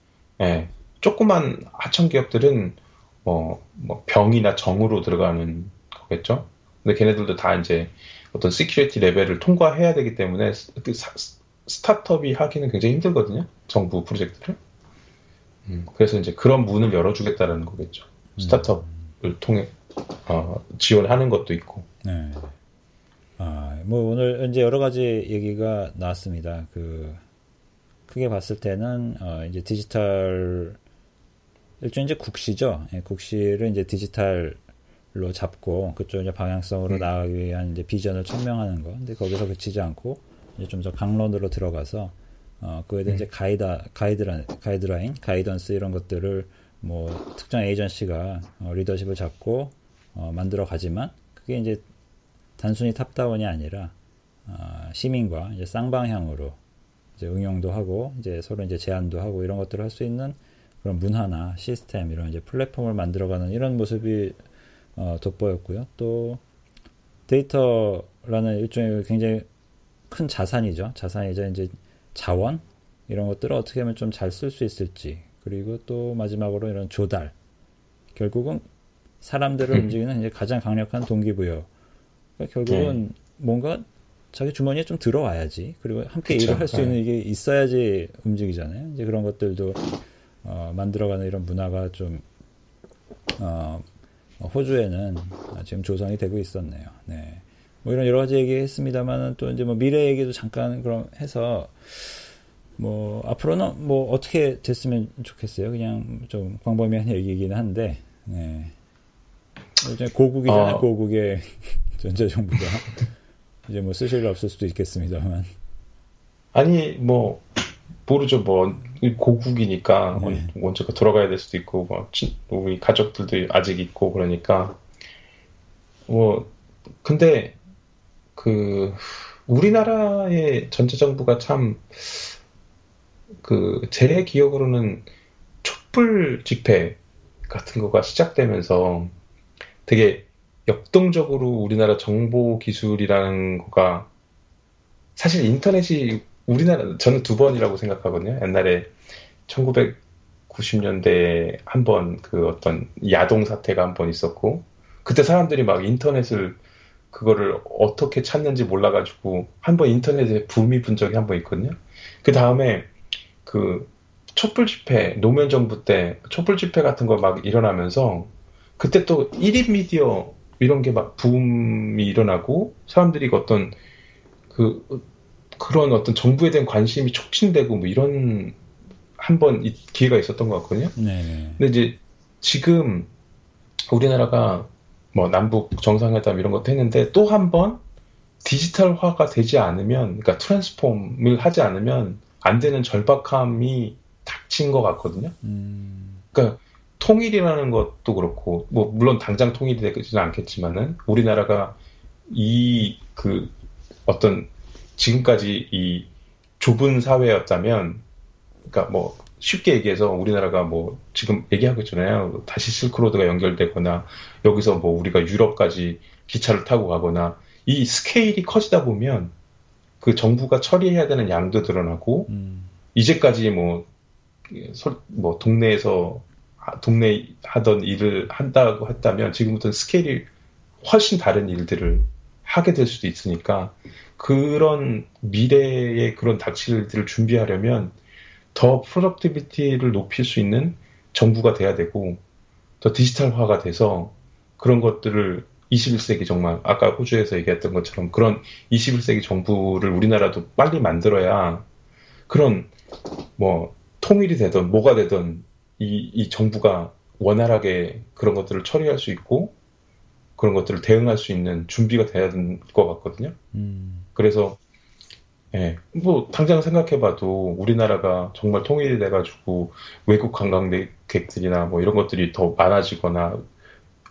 예, 조그만 하청 기업들은 뭐, 뭐 병이나 정으로 들어가는 거겠죠. 근데 걔네들도 다 이제 어떤 security 레벨을 통과해야 되기 때문에 그 사, 스타트업이 하기는 굉장히 힘들거든요. 정부 프로젝트를. 음, 그래서 이제 그런 문을 열어주겠다는 거겠죠. 스타트업을 통해 어, 지원하는 것도 있고. 네. 아, 뭐 오늘 이제 여러 가지 얘기가 나왔습니다. 그 크게 봤을 때는 어, 이제 디지털 일종 이제 국시죠. 예, 국시를 이제 디지털로 잡고 그쪽 이제 방향성으로 음. 나가기 위한 이제 비전을 천명하는 거. 근데 거기서 그치지 않고 이제 좀 더 각론으로 들어가서 어, 그에 대한 음. 이제 가이드 가이드라인, 가이드라인, 가이던스 이런 것들을 뭐 특정 에이전시가 어, 리더십을 잡고 어, 만들어 가지만 그게 이제 단순히 top-down이 아니라 어, 시민과 이제 쌍방향으로 이제 응용도 하고 이제 서로 이제 제안도 하고 이런 것들을 할 수 있는 그런 문화나 시스템 이런 이제 플랫폼을 만들어가는 이런 모습이 어, 돋보였고요. 또 데이터라는 일종의 굉장히 큰 자산이죠. 자산이자 이제 자원 이런 것들을 어떻게 하면 좀 잘 쓸 수 있을지 그리고 또 마지막으로 이런 조달 결국은 사람들을 움직이는 이제 가장 강력한 동기부여 그러니까 결국은 네. 뭔가 자기 주머니에 좀 들어와야지. 그리고 함께 그쵸. 일을 할 수 있는 네. 이게 있어야지 움직이잖아요. 이제 그런 것들도 어, 만들어가는 이런 문화가 좀 어, 호주에는 지금 조성이 되고 있었네요. 네. 뭐 이런 여러 가지 얘기했습니다만은 또 이제 뭐 미래 얘기도 잠깐 그럼 해서 뭐 앞으로는 뭐 어떻게 됐으면 좋겠어요. 그냥 좀 광범위한 얘기이긴 한데, 네. 이제 고국이잖아요. 어. 고국의 전자정부가. 이제 뭐 쓰실 일 없을 수도 있겠습니다만. 아니 뭐 모르죠 뭐 고국이니까 네. 먼저 들어가야 될 수도 있고 뭐 우리 가족들도 아직 있고 그러니까 뭐 근데 그 우리나라의 전자정부가 참 그 제 기억으로는 촛불 집회 같은 거가 시작되면서 되게 역동적으로 우리나라 정보 기술이라는 거가 사실 인터넷이 우리나라 저는 두 번이라고 생각하거든요. 옛날에 1990년대에 한 번 그 어떤 야동 사태가 한 번 있었고 그때 사람들이 막 인터넷을 그거를 어떻게 찾는지 몰라가지고 한 번 인터넷에 붐이 분 적이 한 번 있거든요. 그 다음에 그 촛불 집회 노무현 정부 때 촛불 집회 같은 거 막 일어나면서 그때 또 1인 미디어 이런 게 막 붐이 일어나고 사람들이 어떤 그 그런 어떤 정부에 대한 관심이 촉진되고 뭐 이런 한 번 기회가 있었던 것 같거든요. 네. 근데 이제 지금 우리나라가 뭐 남북 정상회담 이런 것도 했는데 또 한 번 디지털화가 되지 않으면 그러니까 트랜스폼을 하지 않으면 안 되는 절박함이 닥친 것 같거든요. 음. 그러니까 통일이라는 것도 그렇고 뭐 물론 당장 통일이 되지는 않겠지만은 우리나라가 이 그 어떤 지금까지 이 좁은 사회였다면 그러니까 뭐 쉽게 얘기해서 우리나라가 뭐 지금 얘기하고 있잖아요. 다시 실크로드가 연결되거나 여기서 뭐 우리가 유럽까지 기차를 타고 가거나 이 스케일이 커지다 보면 그 정부가 처리해야 되는 양도 드러나고 음. 이제까지 뭐, 뭐 동네에서 동네 하던 일을 한다고 했다면 지금부터는 스케일이 훨씬 다른 일들을 하게 될 수도 있으니까 그런 미래의 그런 닥칠 일들을 준비하려면 더 productivity를 높일 수 있는 정부가 돼야 되고 더 디지털화가 돼서 그런 것들을 21세기 정말 아까 호주에서 얘기했던 것처럼 그런 21세기 정부를 우리나라도 빨리 만들어야 그런 뭐 통일이 되던 뭐가 되던 이, 이 정부가 원활하게 그런 것들을 처리할 수 있고 그런 것들을 대응할 수 있는 준비가 돼야 되는 것 같거든요. 음. 그래서 예, 뭐 당장 생각해봐도 우리나라가 정말 통일이 돼가지고 외국 관광객들이나 뭐 이런 것들이 더 많아지거나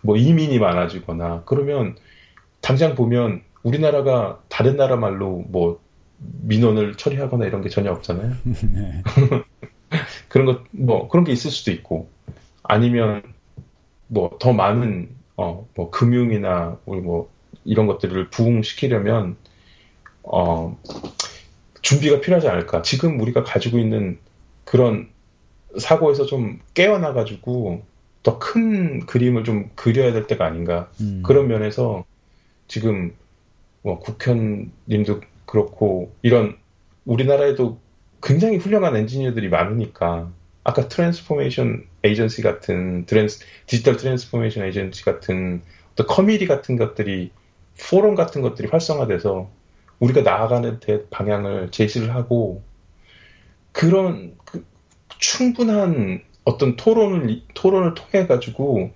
뭐 이민이 많아지거나 그러면 당장 보면 우리나라가 다른 나라 말로 뭐 민원을 처리하거나 이런 게 전혀 없잖아요. 네. 그런 것, 뭐, 그런 게 있을 수도 있고, 아니면, 뭐, 더 많은 어, 뭐 금융이나 우리 뭐 이런 것들을 부흥시키려면 어, 준비가 필요하지 않을까. 지금 우리가 가지고 있는 그런 사고에서 좀 깨어나가지고 더 큰 그림을 좀 그려야 될 때가 아닌가. 음. 그런 면에서 지금 뭐 국현님도 그렇고 이런 우리나라에도 굉장히 훌륭한 엔지니어들이 많으니까 아까 transformation agency 같은 trans, digital transformation agency 같은 또 커뮤니티 같은 것들이 포럼 같은 것들이 활성화돼서 우리가 나아가는 방향을 제시를 하고 그런 그 충분한 어떤 토론을 토론을 통해 가지고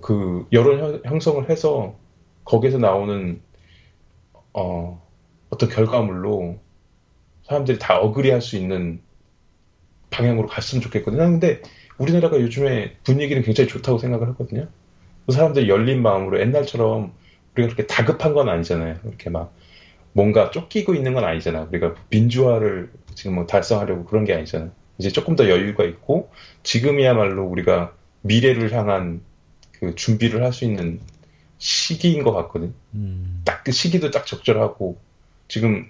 그 여론 형성을 해서 거기서 나오는 어 어떤 결과물로 사람들이 다 어그리할 수 있는 방향으로 갔으면 좋겠거든요. 근데 우리나라가 요즘에 분위기는 굉장히 좋다고 생각을 하거든요. 그 사람들이 열린 마음으로 옛날처럼 우리가 그렇게 다급한 건 아니잖아요. 이렇게 막 뭔가 쫓기고 있는 건 아니잖아. 우리가 민주화를 지금 뭐 달성하려고 그런 게 아니잖아. 이제 조금 더 여유가 있고 지금이야말로 우리가 미래를 향한 그 준비를 할 수 있는 시기인 것 같거든. 음. 딱그 시기도 딱 적절하고 지금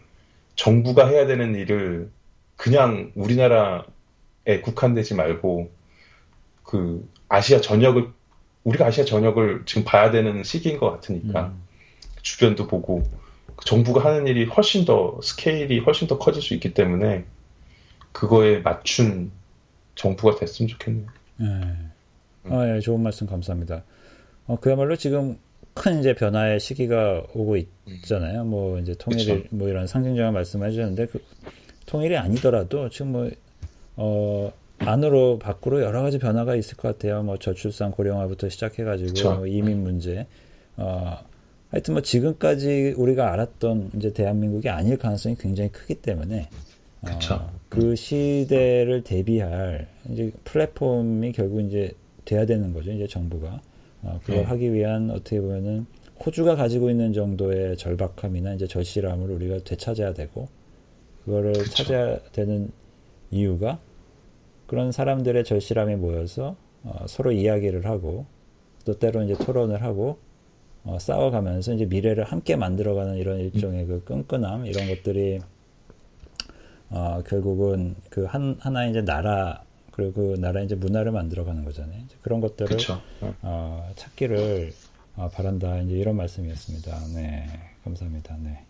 정부가 해야 되는 일을 그냥 우리나라에 국한되지 말고 그 아시아 전역을 우리가 아시아 전역을 지금 봐야 되는 시기인 것 같으니까 음. 주변도 보고 정부가 하는 일이 훨씬 더 스케일이 훨씬 더 커질 수 있기 때문에 그거에 맞춘 정부가 됐으면 좋겠네요. 네. 음. 아, 예, 좋은 말씀 감사합니다. 어, 그야말로 지금 큰 이제 변화의 시기가 오고 있잖아요. 뭐 이제 통일 뭐 이런 상징적인 말씀을 해주셨는데 그 통일이 아니더라도 지금 뭐 어, 안으로 밖으로 여러 가지 변화가 있을 것 같아요. 뭐 저출산 고령화부터 시작해가지고 뭐 이민 문제. 어, 하여튼 뭐 지금까지 우리가 알았던 이제 대한민국이 아닐 가능성이 굉장히 크기 때문에 어, 그 시대를 대비할 이제 플랫폼이 결국 이제 돼야 되는 거죠. 이제 정부가 어, 그걸 네. 하기 위한 어떻게 보면은 호주가 가지고 있는 정도의 절박함이나 이제 절실함을 우리가 되찾아야 되고 그거를 그쵸. 찾아야 되는 이유가 그런 사람들의 절실함이 모여서 어, 서로 이야기를 하고 또 때로 이제 토론을 하고 어, 싸워가면서 이제 미래를 함께 만들어가는 이런 일종의 그 끈끈함 이런 것들이 어, 결국은 그 한 하나의 이제 나라 그리고 그 나라의 이제 문화를 만들어가는 거잖아요. 그런 것들을 어, 찾기를 어, 바란다 이제 이런 말씀이었습니다. 네, 감사합니다. 네.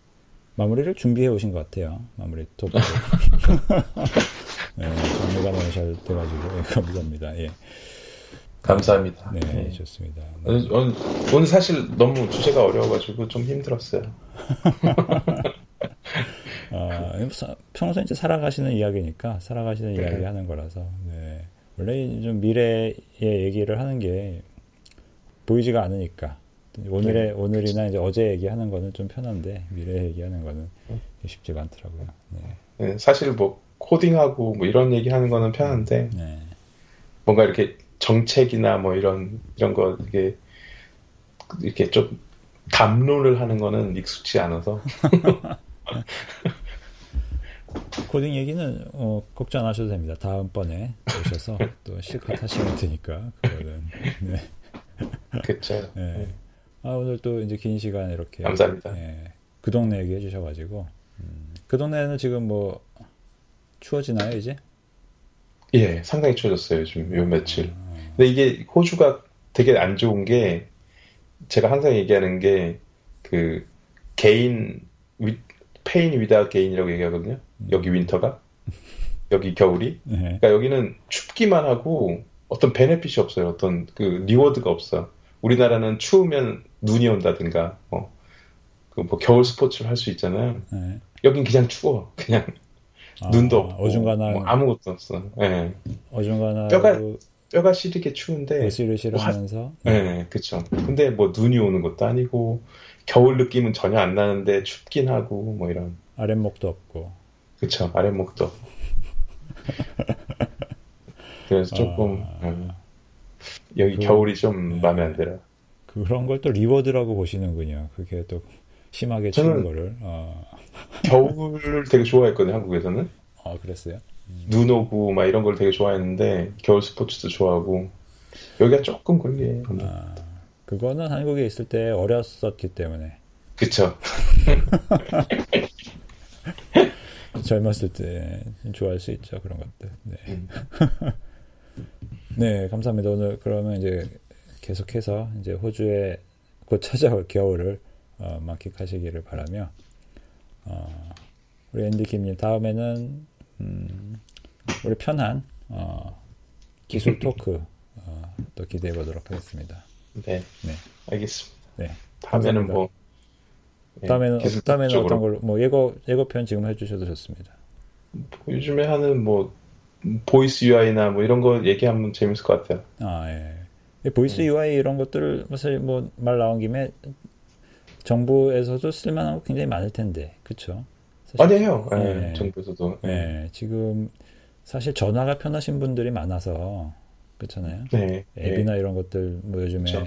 마무리를 준비해 오신 것 같아요. 마무리 토크를. 네, 정리가 너무 잘 돼가지고 예, 감사합니다. 예. 감사합니다. 네, 네. 좋습니다. 네. 오늘, 오늘 사실 너무 주제가 어려워가지고 좀 힘들었어요. 아, 평소 이제 살아가시는 이야기니까 살아가시는 네. 이야기 하는 거라서 네. 원래 좀 미래의 얘기를 하는 게 보이지가 않으니까 오늘의 네. 오늘이나 이제 어제 얘기하는 거는 좀 편한데 미래 얘기하는 거는 쉽지가 않더라고요. 네. 네. 사실 뭐 코딩하고 뭐 이런 얘기하는 거는 편한데 네. 뭔가 이렇게 정책이나 뭐 이런 이런 거 이게 이렇게 좀 담론을 하는 거는 익숙치 않아서 코딩 얘기는 어, 걱정 안 하셔도 됩니다. 다음번에 오셔서 또 실컷 하시면 되니까 그거는 네. 그렇죠. 네. 아 오늘 또 이제 긴 시간 이렇게 감사합니다. 네. 그 동네 얘기 해 주셔가지고 음, 그 동네는 지금 뭐 추워지나요 이제? 예, 상당히 추워졌어요 지금 요 며칠. 아. 근데 이게 호주가 되게 안 좋은 게 제가 항상 얘기하는 게 그 개인 위, 페인 위다 게인이라고 얘기하거든요. 여기 winter가 여기 겨울이. 네. 그러니까 여기는 춥기만 하고 어떤 benefit이 없어요. 어떤 그 reward가 없어. 우리나라는 추우면 눈이 온다든가 뭐, 그뭐 겨울 스포츠를 할 수 있잖아요. 네. 여긴 그냥 추워. 그냥 아, 눈도 없고 어중간한 뭐 아무것도 없어. 네. 어중간한 뼈가 뼈가 시리게 추운데 으실으실하면서. 뭐, 네, 그렇죠. 근데 뭐 눈이 오는 것도 아니고 겨울 느낌은 전혀 안 나는데 춥긴 하고 뭐 이런. 아랫목도 없고. 그쵸 아랫목도. 없고 그래서 조금 아... 음, 여기 그... 겨울이 좀 네. 마음에 안 들어요. 그런 걸 또 reward라고 보시는군요. 그게 또 심하게 추운 거를. 어... 겨울을 되게 좋아했거든요 한국에서는. 아 그랬어요? 음... 눈 오고 막 이런 걸 되게 좋아했는데 겨울 스포츠도 좋아하고 여기가 조금 게 아... 그거는 한국에 있을 때 어렸었기 때문에. 그쵸. 젊었을 때 좋아할 수 있죠 그런 것들. 네. 음. 네, 감사합니다. 오늘 그러면 이제 계속해서 이제 호주에 곧 찾아올 겨울을 어, 만끽하시기를 바라며 어, 우리 앤디 김님 다음에는 음, 우리 편한 어, 기술 토크 어, 또 기대해 보도록 하겠습니다. 네, 네, 알겠습니다. 네, 다음에는 뭐 네, 다음에는 다음에는 어떤 걸로 뭐 예고 예고편 지금 해주셔도 좋습니다. 요즘에 하는 뭐 voice UI나 뭐 이런 거 얘기하면 재밌을 것 같아요. 아 예. voice 음. UI 이런 것들을 사실 뭐 말 나온 김에 정부에서도 쓸만한 거 굉장히 많을 텐데, 그렇죠? 아니에요. 예, 예, 정부에서도. 예. 예, 지금 사실 전화가 편하신 분들이 많아서 그렇잖아요. 네. 앱이나 네. 이런 것들 뭐 요즘에 그쵸.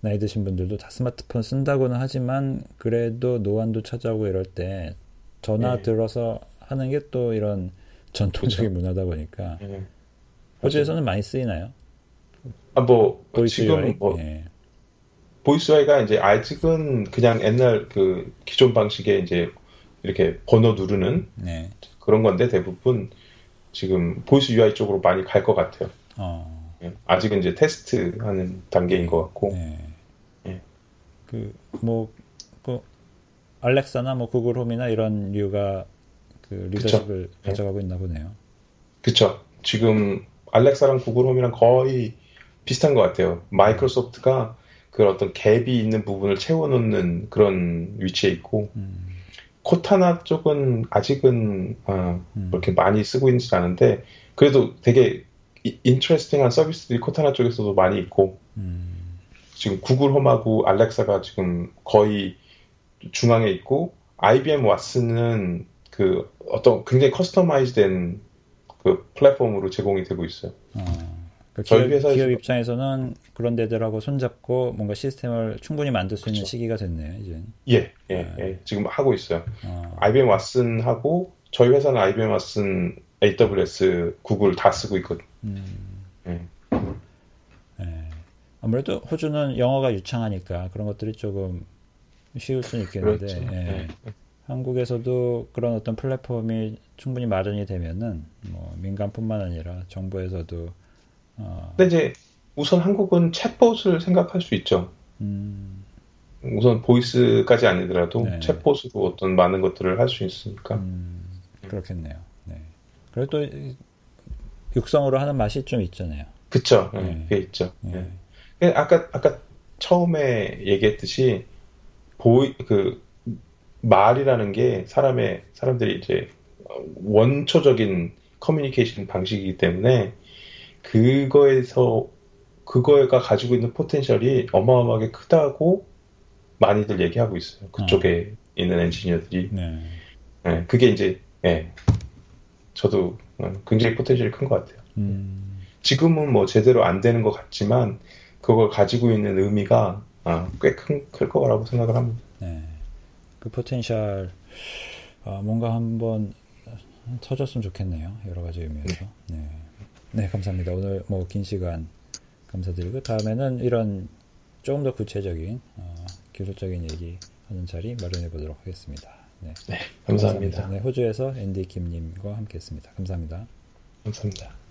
나이 드신 분들도 다 스마트폰 쓴다고는 하지만 그래도 노안도 찾아오고 이럴 때 전화 네. 들어서 하는 게 또 이런 전통적인 그쵸. 문화다 보니까 네. 호주에서는 많이 쓰이나요? 아 뭐 지금? 뭐 네. voice UI가 이제 아직은 그냥 옛날 그 기존 방식의 이제 이렇게 번호 누르는 네. 그런 건데 대부분 지금 voice UI 쪽으로 많이 갈 것 같아요. 어. 예. 아직은 이제 테스트하는 단계인 것 같고. 네. 예. 그뭐 그 알렉사나 뭐 구글 홈이나 이런 류가 그 리더십을 그쵸? 예. 가져가고 있나 보네요. 그렇죠. 지금 알렉사랑 구글 홈이랑 거의 비슷한 것 같아요. 마이크로소프트가 그 어떤 갭이 있는 부분을 채워놓는 그런 위치에 있고 음. 코타나 쪽은 아직은 어, 음. 그렇게 많이 쓰고 있지 않은데 그래도 되게 인트레스팅한 서비스들이 코타나 쪽에서도 많이 있고 음. 지금 구글 홈하고 알렉사가 지금 거의 중앙에 있고 IBM 왓슨은 그 어떤 굉장히 커스터마이즈된 그 플랫폼으로 제공이 되고 있어요. 어. 그 기업, 기업, 입장에서는 그런 데들하고 손잡고 뭔가 시스템을 충분히 만들 수 그쵸. 있는 시기가 됐네요, 이제. 예, 예, 아. 예. 지금 하고 있어요. 아. IBM 왓슨하고 저희 회사는 IBM 왓슨, AWS, 구글 다 쓰고 있거든요. 음. 예. 예. 아무래도 호주는 영어가 유창하니까 그런 것들이 조금 쉬울 수는 있겠는데, 그렇죠. 예. 예. 한국에서도 그런 어떤 플랫폼이 충분히 마련이 되면은 뭐 민간뿐만 아니라 정부에서도 어. 근데 이제 우선 한국은 챗봇을 생각할 수 있죠. 음. 우선 보이스까지 아니더라도 네 챗봇으로 어떤 많은 것들을 할 수 있으니까. 음, 그렇겠네요. 네. 그래도 육성으로 하는 맛이 좀 있잖아요. 그쵸. 네. 네. 그게 있죠. 네. 네. 아까 아까 처음에 얘기했듯이 보이 그 말이라는 게 사람의 사람들이 이제 원초적인 커뮤니케이션 방식이기 때문에 그거에서 그거가 가지고 있는 potential이 어마어마하게 크다고 많이들 얘기하고 있어요. 그쪽에 어. 있는 엔지니어들이. 네. 네. 그게 이제 네. 저도 굉장히 potential이 큰 것 같아요. 음. 지금은 뭐 제대로 안 되는 것 같지만 그걸 가지고 있는 의미가 아, 꽤큰 클 거라고 생각을 합니다. 네. 그 potential 어, 뭔가 한번 터졌으면 좋겠네요. 여러 가지 의미에서. 네. 네. 네, 감사합니다. 오늘 뭐 긴 시간 감사드리고 다음에는 이런 조금 더 구체적인 어, 기술적인 얘기 하는 자리 마련해 보도록 하겠습니다. 네, 네 감사합니다. 감사합니다. 네, 호주에서 앤디 김님과 함께했습니다. 감사합니다. 감사합니다.